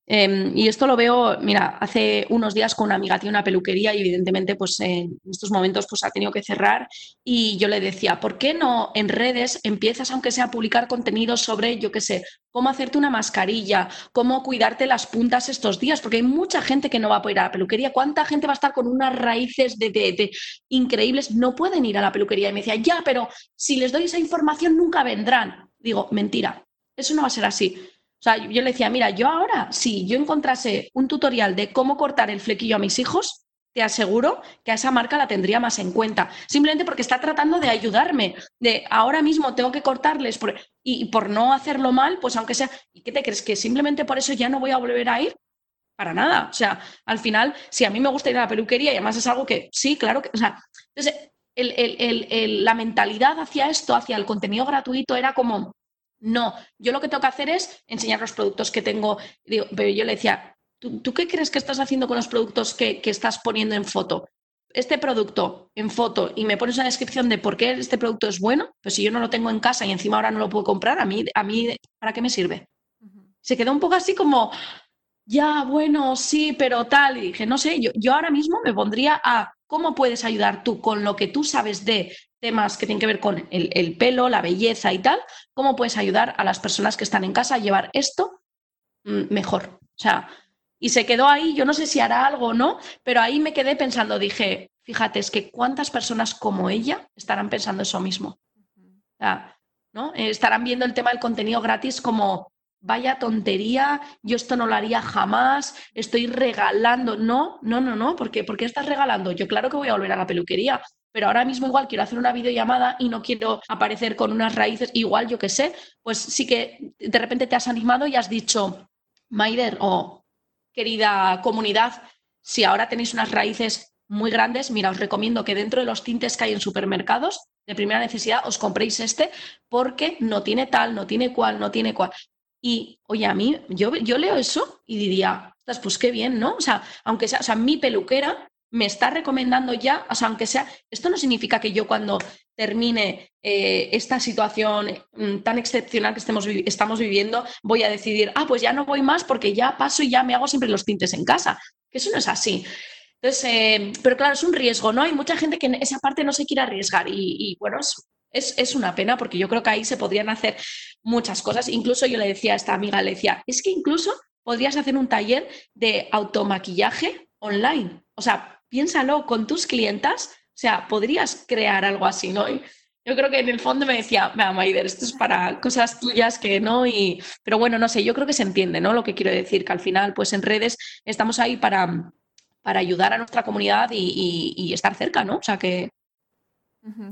Em, y esto lo veo, mira, hace unos días con una amiga tiene una peluquería y evidentemente pues en estos momentos pues ha tenido que cerrar y yo le decía, ¿por qué no en redes empiezas aunque sea a publicar contenido sobre, yo qué sé, cómo hacerte una mascarilla, cómo cuidarte las puntas estos días? Porque hay mucha gente que no va a poder ir a la peluquería. ¿Cuánta gente va a estar con unas raíces de, de increíbles? No pueden ir a la peluquería. Y me decía, ya, pero si les doy esa información nunca vendrán. Digo, mentira, eso no va a ser así o sea, yo le decía, mira, yo ahora, si yo encontrase un tutorial de cómo cortar el flequillo a mis hijos, te aseguro que a esa marca la tendría más en cuenta. Simplemente porque está tratando de ayudarme, de ahora mismo tengo que cortarles y, por no hacerlo mal, pues aunque sea, ¿y qué te crees? ¿Que simplemente por eso ya no voy a volver a ir? Para nada. O sea, al final, si a mí me gusta ir a la peluquería y además es algo que sí, claro que, o sea, entonces la mentalidad hacia esto, hacia el contenido gratuito era como, no, yo lo que tengo que hacer es enseñar los productos que tengo. pero yo le decía, ¿tú, qué crees que estás haciendo con los productos que, estás poniendo en foto? Este producto en foto y me pones una descripción de por qué este producto es bueno, pues si yo no lo tengo en casa y encima ahora no lo puedo comprar, a mí, a mí ¿para qué me sirve? Se quedó un poco así como, ya, bueno, sí, pero tal. Y dije, no sé, yo, yo ahora mismo me pondría a cómo puedes ayudar tú con lo que tú sabes de temas que tienen que ver con el, pelo, la belleza y tal, cómo puedes ayudar a las personas que están en casa a llevar esto mm, mejor. O sea, y se quedó ahí, yo no sé si hará algo o no, pero ahí me quedé pensando, dije, fíjate, es que cuántas personas como ella estarán pensando eso mismo. O sea, ¿no? Estarán viendo el tema del contenido gratis como, vaya tontería, yo esto no lo haría jamás, estoy regalando. No, no, no, no, ¿por qué? ¿Por qué estás regalando? Yo claro que voy a volver a la peluquería, pero ahora mismo igual quiero hacer una videollamada y no quiero aparecer con unas raíces, igual yo qué sé, pues sí que de repente te has animado y has dicho, Maider o querida comunidad, si ahora tenéis unas raíces muy grandes, mira, os recomiendo que dentro de los tintes que hay en supermercados de primera necesidad os compréis este porque no tiene tal, no tiene cual, no tiene cual. Y, oye, a mí, yo, yo leo eso y diría, pues qué bien, ¿no? O sea, aunque sea, o sea, mi peluquera me está recomendando ya, o sea, aunque sea, esto no significa que yo cuando termine eh, esta situación mm, tan excepcional que estamos viviendo, voy a decidir, ah, pues ya no voy más porque ya paso y ya me hago siempre los tintes en casa. Que eso no es así. Entonces, eh, pero claro, es un riesgo, ¿no? Hay mucha gente que en esa parte no se quiere arriesgar y, bueno, es, es, una pena porque yo creo que ahí se podrían hacer muchas cosas. Incluso yo le decía a esta amiga, le decía, es que incluso podrías hacer un taller de automaquillaje online. O sea, piénsalo con tus clientas, o sea, podrías crear algo así, ¿no? yo creo que en el fondo me decía, vea, Maider, esto es para cosas tuyas que no, y, pero bueno, no sé, yo creo que se entiende, ¿no? Lo que quiero decir, que al final, pues en redes estamos ahí para, para ayudar a nuestra comunidad y, estar cerca, ¿no? O sea que...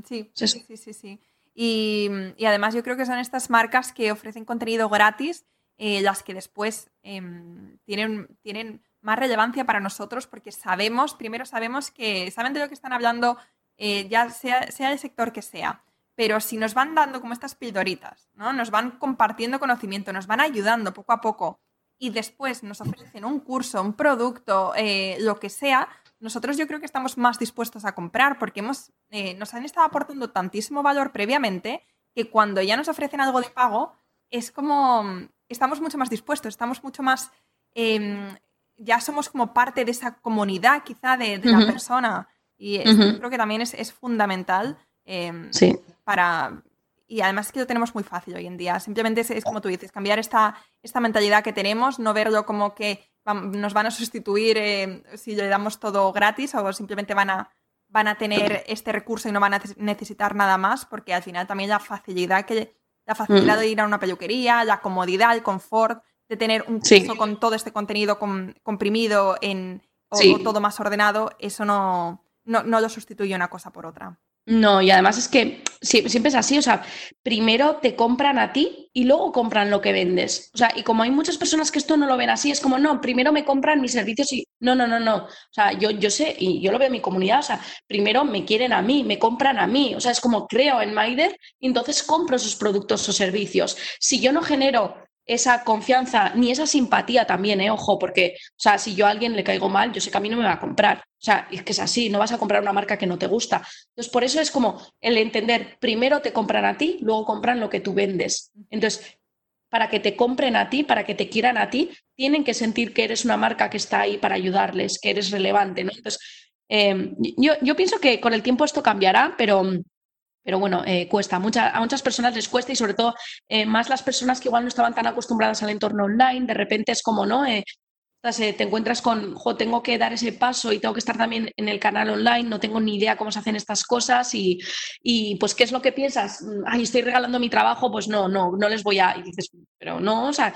Sí, sí, sí, sí, Y, además yo creo que son estas marcas que ofrecen contenido gratis, eh, las que después em, tienen, tienen más relevancia para nosotros porque sabemos, primero sabemos que saben de lo que están hablando, eh, ya sea, sea el sector que sea. Pero si nos van dando como estas pildoritas, ¿no? Nos van compartiendo conocimiento, nos van ayudando poco a poco y después nos ofrecen un curso, un producto, eh, lo que sea, nosotros yo creo que estamos más dispuestos a comprar porque hemos, eh, nos han estado aportando tantísimo valor previamente que cuando ya nos ofrecen algo de pago es como, estamos mucho más dispuestos, estamos mucho más em, ya somos como parte de esa comunidad quizá de, la persona. Y creo que también es, fundamental em, para... Y además es que lo tenemos muy fácil hoy en día. Simplemente es, como tú dices, cambiar esta, esta mentalidad que tenemos, no verlo como que nos van a sustituir em, si le damos todo gratis o simplemente van a, van a tener este recurso y no van a necesitar nada más, porque al final también la facilidad que la facilidad mm. de ir a una peluquería, la comodidad, el confort, de tener un curso con todo este contenido comprimido en, o, todo más ordenado, eso no, no, lo sustituye una cosa por otra. No, y además es que siempre es así, o sea, primero te compran a ti y luego compran lo que vendes. O sea, y como hay muchas personas que esto no lo ven así, es como, no, primero me compran mis servicios y no, no, no, no. O sea, yo, yo sé, y yo lo veo en mi comunidad, o sea, primero me quieren a mí, me compran a mí. O sea, es como creo en Maider y entonces compro sus productos o servicios. Si yo no genero esa confianza ni esa simpatía también, ¿eh? ojo, porque, o sea, si yo a alguien le caigo mal, yo sé que a mí no me va a comprar. O sea, es que es así, no vas a comprar una marca que no te gusta. Entonces, por eso es como el entender, primero te compran a ti, luego compran lo que tú vendes. Entonces, para que te compren a ti, para que te quieran a ti, tienen que sentir que eres una marca que está ahí para ayudarles, que eres relevante, ¿no? Entonces, em, yo, yo pienso que con el tiempo esto cambiará, pero pero bueno, eh, cuesta. Mucha, a muchas personas les cuesta y sobre todo eh, más las personas que igual no estaban tan acostumbradas al entorno online, de repente es como, ¿no? Eh, te encuentras con, jo, tengo que dar ese paso y tengo que estar también en el canal online, no tengo ni idea cómo se hacen estas cosas y, y pues, ¿qué es lo que piensas? Ay, estoy regalando mi trabajo, pues no, no, no les voy a... Dices, pero no, o sea,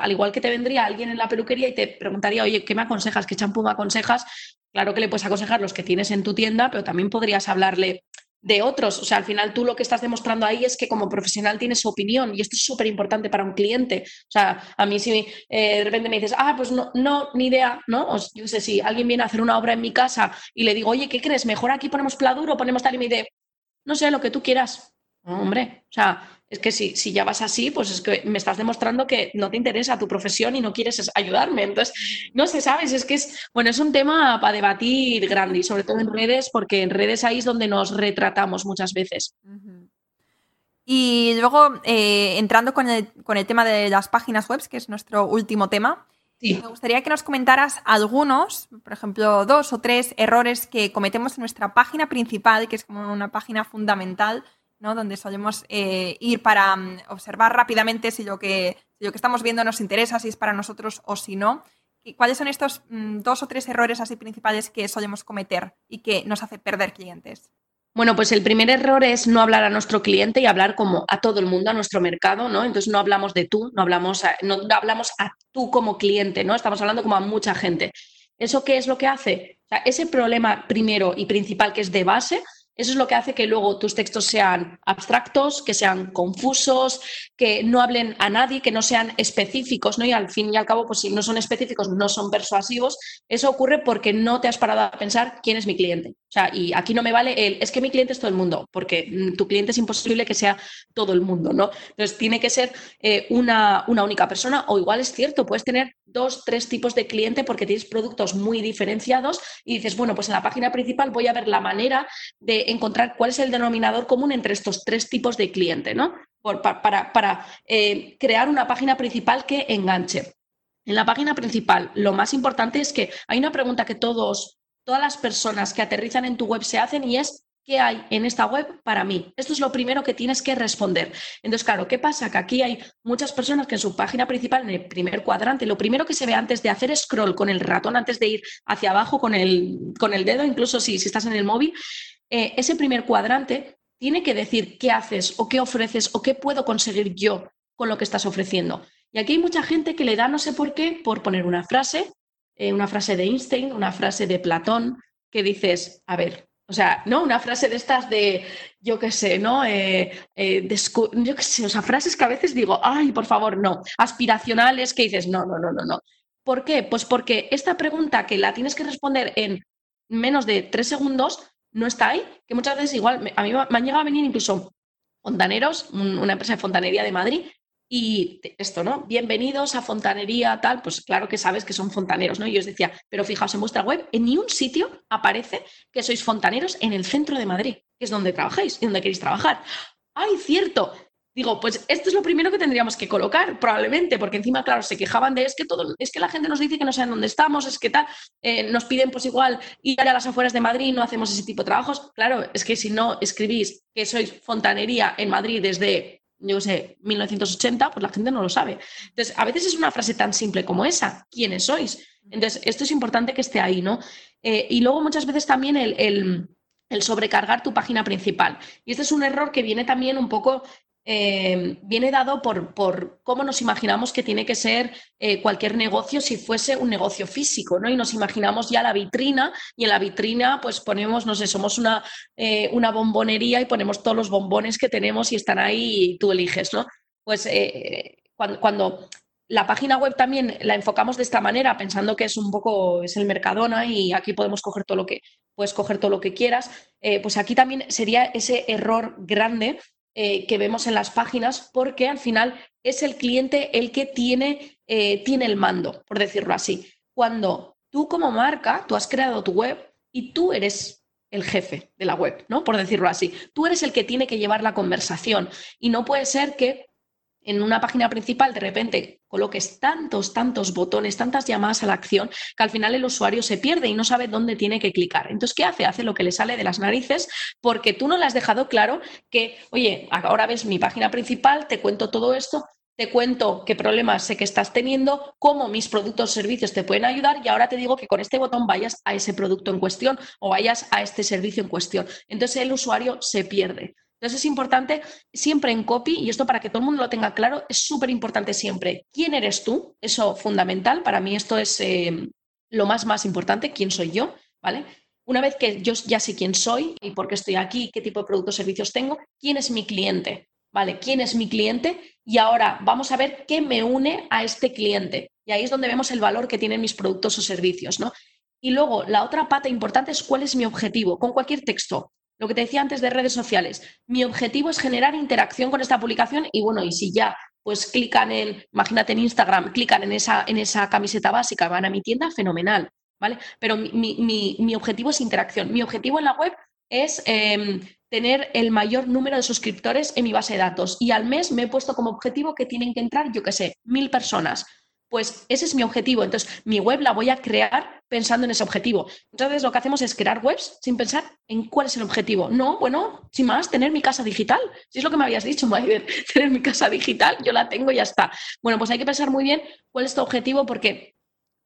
al igual que te vendría alguien en la peluquería y te preguntaría, oye, ¿qué me aconsejas? ¿Qué champú me aconsejas? Claro que le puedes aconsejar los que tienes en tu tienda, pero también podrías hablarle de otros. O sea, al final tú lo que estás demostrando ahí es que como profesional tienes opinión y esto es súper importante para un cliente. O sea, a mí si eh, de repente me dices, ah, pues no, no ni idea, ¿no? O, yo sé, si alguien viene a hacer una obra en mi casa y le digo, oye, ¿qué crees? Mejor aquí ponemos pladur o ponemos tal y me dice, no sé, lo que tú quieras. hombre, o sea, es que si, si ya vas así, pues es que me estás demostrando que no te interesa tu profesión y no quieres ayudarme. Entonces, no sé, ¿sabes? Es que es, bueno, es un tema para debatir grande y sobre todo en redes, porque en redes ahí es donde nos retratamos muchas veces. Y luego, eh, entrando con el, con el, tema de las páginas web, que es nuestro último tema, me gustaría que nos comentaras algunos, por ejemplo, dos o tres errores que cometemos en nuestra página principal, que es como una página fundamental, ¿no? donde solemos eh, ir para mm, observar rápidamente si lo, que, lo que estamos viendo nos interesa, si es para nosotros o si no. ¿Cuáles son estos mm, dos o tres errores así principales que solemos cometer y que nos hace perder clientes? Bueno, pues el primer error es no hablar a nuestro cliente y hablar como a todo el mundo, a nuestro mercado, ¿no? Entonces no hablamos de tú, no hablamos a, no hablamos a tú como cliente, ¿no? Estamos hablando como a mucha gente. ¿Eso qué es lo que hace? ese problema primero y principal que es de base, eso es lo que hace que luego tus textos sean abstractos, que sean confusos, que no hablen a nadie, que no sean específicos, ¿no? Y al fin y al cabo, pues si no son específicos, no son persuasivos. Eso ocurre porque no te has parado a pensar quién es mi cliente. O sea, y aquí no me vale el, es que mi cliente es todo el mundo, porque mm, tu cliente es imposible que sea todo el mundo, ¿no? Entonces tiene que ser eh, una, una única persona, o igual es cierto, puedes tener dos, tres tipos de cliente porque tienes productos muy diferenciados y dices, bueno, pues en la página principal voy a ver la manera de encontrar cuál es el denominador común entre estos tres tipos de cliente, ¿no? para, para eh, crear una página principal que enganche. En la página principal, lo más importante es que hay una pregunta que todos, todas las personas que aterrizan en tu web se hacen y es ¿qué hay en esta web para mí? Esto es lo primero que tienes que responder. Entonces, claro, ¿qué pasa? Que aquí hay muchas personas que en su página principal, en el primer cuadrante, lo primero que se ve antes de hacer scroll con el ratón, antes de ir hacia abajo con el, con el dedo, incluso si, si estás en el móvil, eh, ese primer cuadrante tiene que decir qué haces o qué ofreces o qué puedo conseguir yo con lo que estás ofreciendo. Y aquí hay mucha gente que le da, no sé por qué, por poner una frase, eh, una frase de Einstein, una frase de Platón, que dices, a ver, o sea, ¿no? Una frase de estas de, yo qué sé, ¿no? Eh, yo qué sé, o sea, frases que a veces digo, ay, por favor, no. Aspiracionales que dices, no, no, no, no, no. ¿Por qué? Pues porque esta pregunta que la tienes que responder en menos de tres segundos, no está ahí, que muchas veces igual, a mí me han llegado a venir incluso fontaneros, una empresa de fontanería de Madrid, y esto, ¿no? Bienvenidos a fontanería, tal, pues claro que sabes que son fontaneros, ¿no? Y yo os decía, pero fijaos en vuestra web, en ni un sitio aparece que sois fontaneros en el centro de Madrid, que es donde trabajáis y donde queréis trabajar. ¡Ay, cierto! Digo, pues esto es lo primero que tendríamos que colocar, probablemente, porque encima, claro, se quejaban de es que todo, es que la gente nos dice que no saben dónde estamos, es que tal, eh, nos piden pues igual ir a las afueras de Madrid, no hacemos ese tipo de trabajos. Claro, es que si no escribís que sois fontanería en Madrid desde, yo sé, 1980, pues la gente no lo sabe. Entonces, a veces es una frase tan simple como esa, ¿quiénes sois? Entonces, esto es importante que esté ahí, ¿no? Eh, y luego muchas veces también el el sobrecargar tu página principal. Y este es un error que viene también un poco eh, viene dado por, por, cómo nos imaginamos que tiene que ser eh, cualquier negocio si fuese un negocio físico, ¿no? Y nos imaginamos ya la vitrina y en la vitrina pues ponemos, no sé, somos una, eh, una bombonería y ponemos todos los bombones que tenemos y están ahí y tú eliges, ¿no? Pues cuando, cuando la página web también la enfocamos de esta manera, pensando que es un poco, es el Mercadona y aquí podemos coger todo lo que, puedes coger todo lo que quieras, pues aquí también sería ese error grande eh, que vemos en las páginas, porque al final es el cliente el que tiene, eh, tiene el mando, por decirlo así. Cuando tú como marca, tú has creado tu web y tú eres el jefe de la web, ¿no? Por decirlo así. Tú eres el que tiene que llevar la conversación y no puede ser que en una página principal de repente coloques tantos, tantos botones, tantas llamadas a la acción, que al final el usuario se pierde y no sabe dónde tiene que clicar. Entonces, ¿qué hace? Hace lo que le sale de las narices porque tú no le has dejado claro que, oye, ahora ves mi página principal, te cuento todo esto, te cuento qué problemas sé que estás teniendo, cómo mis productos o servicios te pueden ayudar y ahora te digo que con este botón vayas a ese producto en cuestión o vayas a este servicio en cuestión. Entonces el usuario se pierde. Entonces es importante siempre en copy, y esto para que todo el mundo lo tenga claro, es súper importante siempre. ¿Quién eres tú? Eso fundamental. Para mí esto es eh, lo más, más importante. ¿Quién soy yo? ¿Vale? Una vez que yo ya sé quién soy y por qué estoy aquí, qué tipo de productos o servicios tengo, ¿quién es mi cliente? ¿Vale? ¿Quién es mi cliente? Y ahora vamos a ver qué me une a este cliente. Y ahí es donde vemos el valor que tienen mis productos o servicios, ¿no? Y luego la otra pata importante es cuál es mi objetivo con cualquier texto lo que te decía antes de redes sociales. Mi objetivo es generar interacción con esta publicación y bueno, y si ya pues clican en, imagínate en Instagram, clican en esa, en esa camiseta básica, van a mi tienda, fenomenal, ¿vale? Pero mi, objetivo es interacción. Mi objetivo en la web es em, tener el mayor número de suscriptores en mi base de datos y al mes me he puesto como objetivo que tienen que entrar, yo qué sé, mil personas pues ese es mi objetivo. Entonces, mi web la voy a crear pensando en ese objetivo. Entonces, lo que hacemos es crear webs sin pensar en cuál es el objetivo. No, bueno, sin más, tener mi casa digital. Si es lo que me habías dicho, Maider, tener mi casa digital, yo la tengo y ya está. Bueno, pues hay que pensar muy bien cuál es tu objetivo porque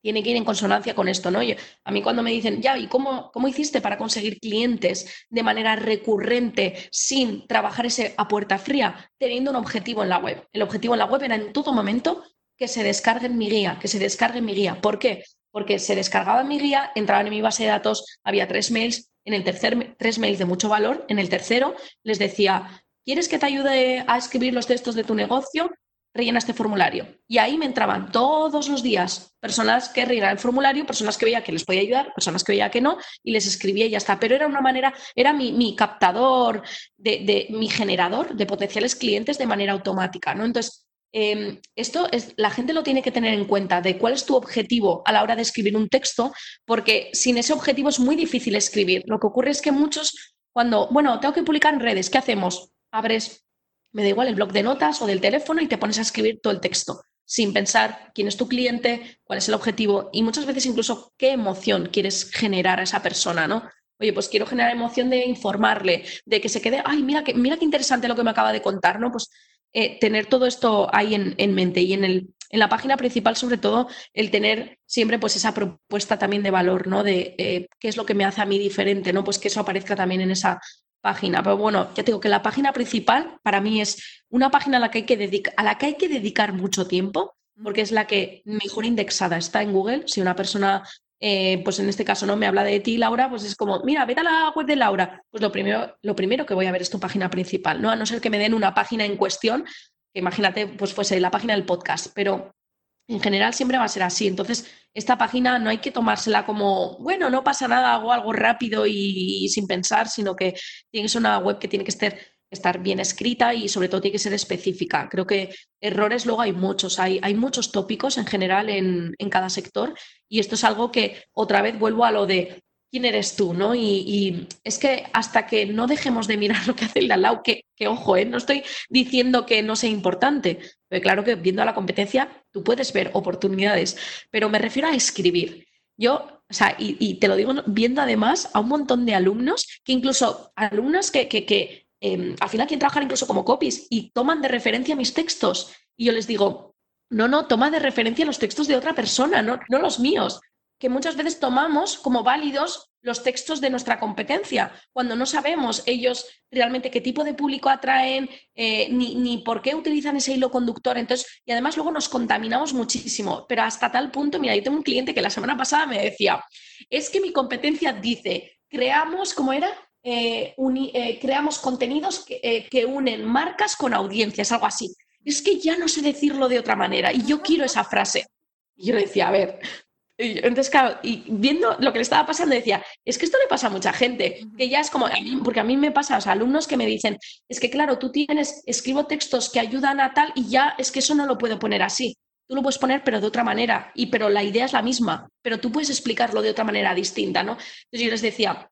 tiene que ir en consonancia con esto, ¿no? a mí cuando me dicen, ya, ¿y cómo, cómo hiciste para conseguir clientes de manera recurrente sin trabajar ese a puerta fría, teniendo un objetivo en la web? El objetivo en la web era en todo momento que se descarguen mi guía, que se descargue mi guía. ¿Por qué? Porque se descargaba mi guía, entraban en mi base de datos, había tres mails, en el tercer, tres mails de mucho valor, en el tercero les decía, ¿quieres que te ayude a escribir los textos de tu negocio? Rellena este formulario. Y ahí me entraban todos los días personas que rellenaban el formulario, personas que veía que les podía ayudar, personas que veía que no, y les escribía y ya está. Pero era una manera, era mi, captador, de, de, mi generador de potenciales clientes de manera automática. ¿no? Entonces, Em, esto es, la gente lo tiene que tener en cuenta de cuál es tu objetivo a la hora de escribir un texto, porque sin ese objetivo es muy difícil escribir. Lo que ocurre es que muchos, cuando, bueno, tengo que publicar en redes, ¿qué hacemos? Abres, me da igual, el blog de notas o del teléfono y te pones a escribir todo el texto, sin pensar quién es tu cliente, cuál es el objetivo y muchas veces incluso qué emoción quieres generar a esa persona, ¿no? Oye, pues quiero generar emoción de informarle, de que se quede, ay, mira que, mira qué interesante lo que me acaba de contar, ¿no? Pues eh, tener todo esto ahí en, mente y en, el, en la página principal, sobre todo, el tener siempre pues esa propuesta también de valor, ¿no? De eh, qué es lo que me hace a mí diferente, ¿no? Pues que eso aparezca también en esa página. Pero bueno, ya tengo que la página principal para mí es una página a la que hay que, a la que, hay que dedicar mucho tiempo porque es la que mejor indexada está en Google. Si una persona eh, pues en este caso no me habla de ti, Laura, pues es como, mira, vete a la web de Laura. Pues lo primero, lo primero que voy a ver es tu página principal, ¿no? A no ser que me den una página en cuestión, que imagínate, pues fuese la página del podcast, pero en general siempre va a ser así. Entonces, esta página no hay que tomársela como, bueno, no pasa nada, hago algo rápido y, y sin pensar, sino que tiene que ser una web que tiene que estar estar bien escrita y sobre todo tiene que ser específica. Creo que errores luego hay muchos, hay, hay muchos tópicos en general en, cada sector y esto es algo que otra vez vuelvo a lo de quién eres tú, ¿no? Y, es que hasta que no dejemos de mirar lo que hace el al lado, que, ojo, ¿eh? no estoy diciendo que no sea importante, pero claro que viendo a la competencia tú puedes ver oportunidades, pero me refiero a escribir. Yo, o sea, y, te lo digo viendo además a un montón de alumnos, que incluso alumnos que, que, que Em, al final quieren trabajar incluso como copies y toman de referencia mis textos. Y yo les digo, no, no, toma de referencia los textos de otra persona, no, no los míos. Que muchas veces tomamos como válidos los textos de nuestra competencia, cuando no sabemos ellos realmente qué tipo de público atraen, eh, ni, ni, por qué utilizan ese hilo conductor. Entonces, y además luego nos contaminamos muchísimo, pero hasta tal punto, mira, yo tengo un cliente que la semana pasada me decía, es que mi competencia dice, creamos, ¿cómo era? Eh, eh, creamos contenidos eh, que, unen marcas con audiencias, algo así. Es que ya no sé decirlo de otra manera y yo quiero esa frase. Y yo decía, a ver, entonces, claro, y viendo lo que le estaba pasando, decía, es que esto le pasa a mucha gente, que ya es como, porque a mí me pasa, los alumnos que me dicen, es que claro, tú tienes, escribo textos que ayudan a tal y ya es que eso no lo puedo poner así. Tú lo puedes poner, pero de otra manera, y pero la idea es la misma, pero tú puedes explicarlo de otra manera distinta, ¿no? Entonces yo les decía,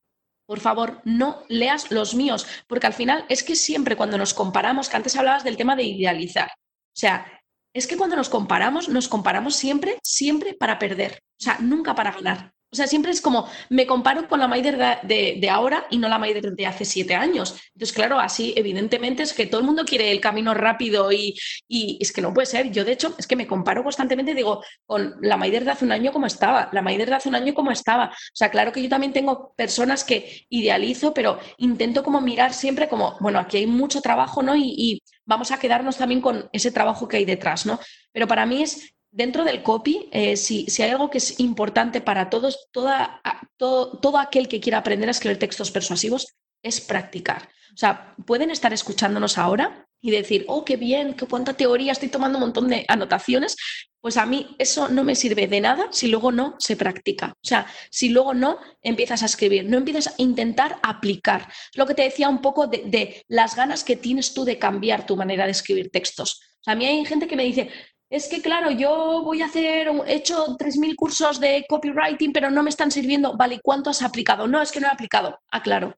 por favor, no leas los míos, porque al final es que siempre cuando nos comparamos, que antes hablabas del tema de idealizar, o sea, es que cuando nos comparamos, nos comparamos siempre, siempre para perder, o sea, nunca para ganar. O sea, siempre es como, me comparo con la Maider de, ahora y no la Maider de hace siete años. Entonces, claro, así evidentemente es que todo el mundo quiere el camino rápido y, es que no puede ser. Yo, de hecho, es que me comparo constantemente, digo, con la Maider de hace un año como estaba, la Maider de hace un año como estaba. O sea, claro que yo también tengo personas que idealizo, pero intento como mirar siempre como, bueno, aquí hay mucho trabajo, ¿no? Y, y vamos a quedarnos también con ese trabajo que hay detrás, ¿no? Pero para mí es dentro del copy, eh, si, hay algo que es importante para todos, toda, todo, todo aquel que quiera aprender a escribir textos persuasivos, es practicar. O sea, pueden estar escuchándonos ahora y decir, oh, qué bien, qué cuánta teoría, estoy tomando un montón de anotaciones, pues a mí eso no me sirve de nada si luego no se practica. O sea, si luego no empiezas a escribir, no empiezas a intentar aplicar. Lo que te decía un poco de, de las ganas que tienes tú de cambiar tu manera de escribir textos. O sea, a mí hay gente que me dice, es que claro, yo voy a hacer, he hecho 3.000 cursos de copywriting, pero no me están sirviendo. Vale, ¿cuánto has aplicado? No, es que no he aplicado. Ah, claro.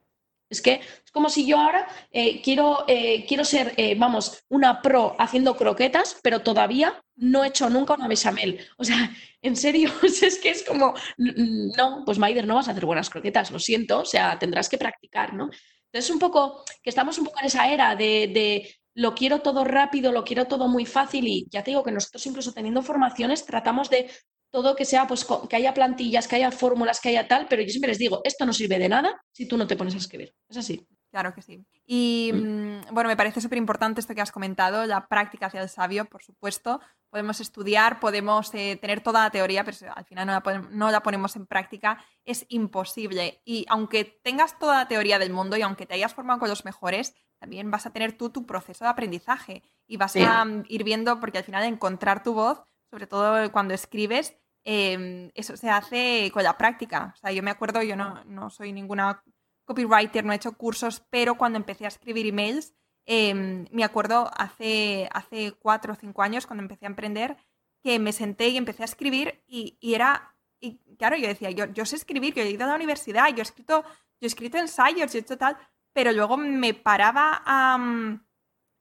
Es que es como si yo ahora eh, quiero, eh, quiero ser, eh, vamos, una pro haciendo croquetas, pero todavía no he hecho nunca una bechamel. O sea, en serio, es que es como, no, pues Maider, no vas a hacer buenas croquetas, lo siento, o sea, tendrás que practicar, ¿no? Entonces, un poco, que estamos un poco en esa era de lo quiero todo rápido, lo quiero todo muy fácil y ya te digo que nosotros incluso teniendo formaciones tratamos de todo que sea, pues que haya plantillas, que haya fórmulas, que haya tal, pero yo siempre les digo, esto no sirve de nada si tú no te pones a escribir. Es así. Claro que sí. Y mm. Bueno, me parece súper importante esto que has comentado, la práctica hacia el sabio, por supuesto. Podemos estudiar, podemos eh, tener toda la teoría, pero si al final no la, ponemos en práctica, es imposible. Y aunque tengas toda la teoría del mundo y aunque te hayas formado con los mejores, también vas a tener tú tu proceso de aprendizaje y vas a mm, ir viendo, porque al final encontrar tu voz, sobre todo cuando escribes, Em, eso se hace con la práctica. O sea, yo me acuerdo, yo no, no, soy ninguna copywriter, no he hecho cursos, pero cuando empecé a escribir emails, em, me acuerdo hace, hace cuatro o cinco años, cuando empecé a emprender, que me senté y empecé a escribir y, y era, y claro, yo decía, yo, yo sé escribir, yo he ido a la universidad, yo he escrito, yo he escrito ensayos, yo he hecho tal, pero luego me paraba a... Mm,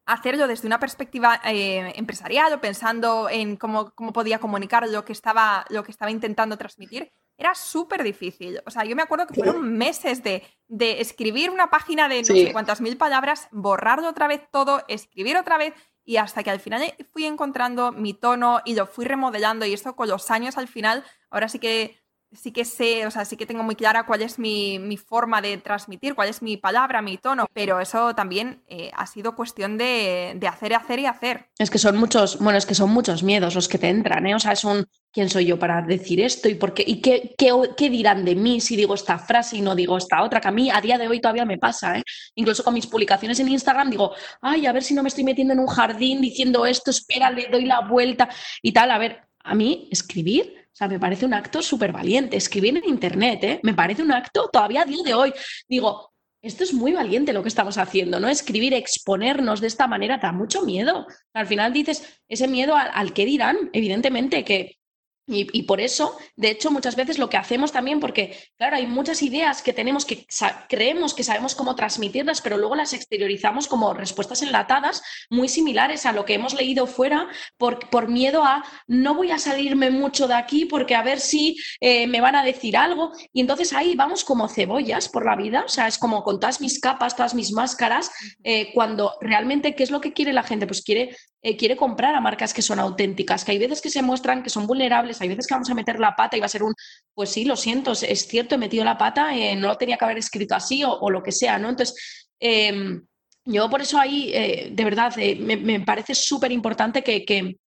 hacerlo desde una perspectiva eh, empresarial o pensando en cómo, cómo, podía comunicar lo que estaba, lo que estaba intentando transmitir, era súper difícil. O sea, yo me acuerdo que fueron meses de, de escribir una página de no sé cuántas mil palabras, borrarlo otra vez todo, escribir otra vez y hasta que al final fui encontrando mi tono y lo fui remodelando y esto con los años al final, ahora sí que sí que sé, o sea, sí que tengo muy clara cuál es mi, forma de transmitir, cuál es mi palabra, mi tono, pero eso también eh, ha sido cuestión de, de, hacer, hacer y hacer. Es que son muchos, bueno, es que son muchos miedos los que te entran, ¿eh? O sea, es un, ¿quién soy yo para decir esto? ¿Y, por qué, y qué, qué, dirán de mí si digo esta frase y no digo esta otra? Que a mí a día de hoy todavía me pasa, ¿eh? Incluso con mis publicaciones en Instagram digo, ay, a ver si no me estoy metiendo en un jardín diciendo esto, espera, le doy la vuelta y tal. A ver, a mí escribir o sea, me parece un acto súper valiente. Escribir en Internet, ¿eh? me parece un acto todavía a día de hoy. Digo, esto es muy valiente lo que estamos haciendo, ¿no? Escribir, exponernos de esta manera da mucho miedo. Al final dices, ese miedo al, al qué dirán, evidentemente, que y, por eso, de hecho, muchas veces lo que hacemos también, porque, claro, hay muchas ideas que tenemos que creemos que sabemos cómo transmitirlas, pero luego las exteriorizamos como respuestas enlatadas muy similares a lo que hemos leído fuera por, por miedo a no voy a salirme mucho de aquí porque a ver si eh, me van a decir algo. Y entonces ahí vamos como cebollas por la vida, o sea, es como con todas mis capas, todas mis máscaras, eh, cuando realmente, ¿qué es lo que quiere la gente? Pues quiere eh, quiere comprar a marcas que son auténticas, que hay veces que se muestran que son vulnerables, hay veces que vamos a meter la pata y va a ser un, pues sí, lo siento, es cierto, he metido la pata, eh, no lo tenía que haber escrito así o, lo que sea, ¿no? Entonces, em, yo por eso ahí, eh, de verdad, me, parece súper importante que,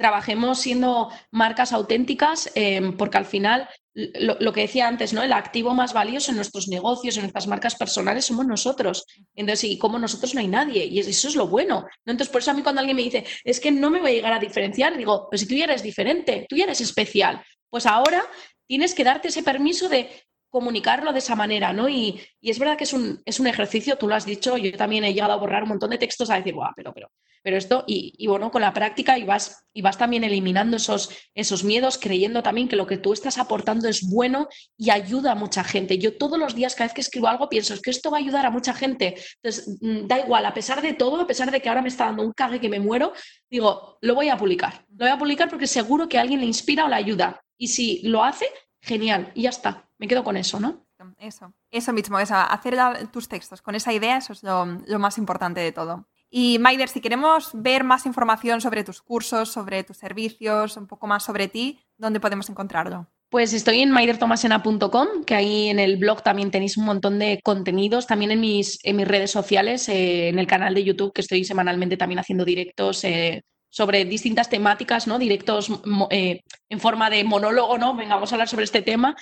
trabajemos siendo marcas auténticas, em, porque al final lo, que decía antes, ¿no? El activo más valioso en nuestros negocios, en nuestras marcas personales, somos nosotros. Entonces, y como nosotros no hay nadie, y eso es lo bueno. Entonces, por eso a mí cuando alguien me dice, es que no me voy a llegar a diferenciar, digo, pues si tú ya eres diferente, tú ya eres especial, pues ahora tienes que darte ese permiso de comunicarlo de esa manera, ¿no? Y, y, es verdad que es un, es un ejercicio, tú lo has dicho, yo también he llegado a borrar un montón de textos a decir, guau, pero, pero, pero esto, y, bueno, con la práctica y vas, y vas también eliminando esos, esos miedos, creyendo también que lo que tú estás aportando es bueno y ayuda a mucha gente. Yo todos los días, cada vez que escribo algo, pienso, es que esto va a ayudar a mucha gente. Entonces, mm, da igual, a pesar de todo, a pesar de que ahora me está dando un cague que me muero, digo, lo voy a publicar. Lo voy a publicar porque seguro que alguien le inspira o le ayuda. Y si lo hace, genial, y ya está. Me quedo con eso, ¿no? Eso, eso mismo, hacer tus textos con esa idea, eso es lo, más importante de todo. Y Maider, si queremos ver más información sobre tus cursos, sobre tus servicios, un poco más sobre ti, ¿dónde podemos encontrarlo? Pues estoy en maidertomasena.com, que ahí en el blog también tenéis un montón de contenidos, también en mis, en mis redes sociales, eh, en el canal de YouTube, que estoy semanalmente también haciendo directos eh, sobre distintas temáticas, ¿no? Directos eh, en forma de monólogo, ¿no? Venga, vamos a hablar sobre este tema.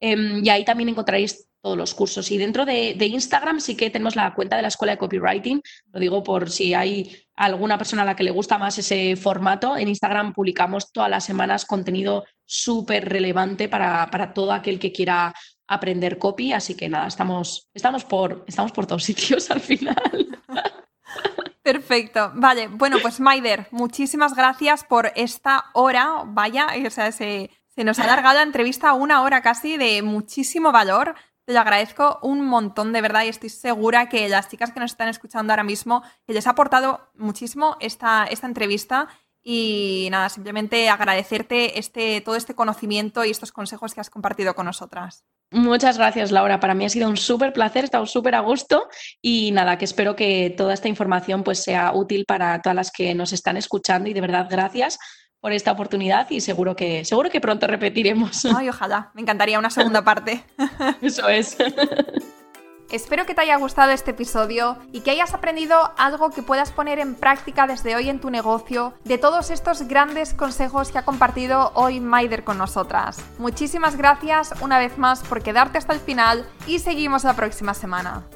Em, y ahí también encontraréis todos los cursos. Y dentro de, Instagram sí que tenemos la cuenta de la Escuela de Copywriting, lo digo por si hay alguna persona a la que le gusta más ese formato. En Instagram publicamos todas las semanas contenido súper relevante para, para todo aquel que quiera aprender copy, así que nada, estamos, estamos, por, estamos por todos sitios al final. Perfecto. Vale, bueno, pues Maider, muchísimas gracias por esta hora. Vaya, o sea, se, se nos ha alargado la entrevista una hora casi de muchísimo valor. Te lo agradezco un montón de verdad y estoy segura que las chicas que nos están escuchando ahora mismo, les ha aportado muchísimo esta, esta entrevista y nada, simplemente agradecerte este, todo este conocimiento y estos consejos que has compartido con nosotras. Muchas gracias, Laura. Para mí ha sido un súper placer, he estado súper a gusto y nada, que espero que toda esta información pues, sea útil para todas las que nos están escuchando y de verdad gracias por esta oportunidad y seguro que, seguro que pronto repetiremos. Ay, ojalá, me encantaría una segunda parte. Eso es. Espero que te haya gustado este episodio y que hayas aprendido algo que puedas poner en práctica desde hoy en tu negocio de todos estos grandes consejos que ha compartido hoy Maider con nosotras. Muchísimas gracias una vez más por quedarte hasta el final y seguimos la próxima semana.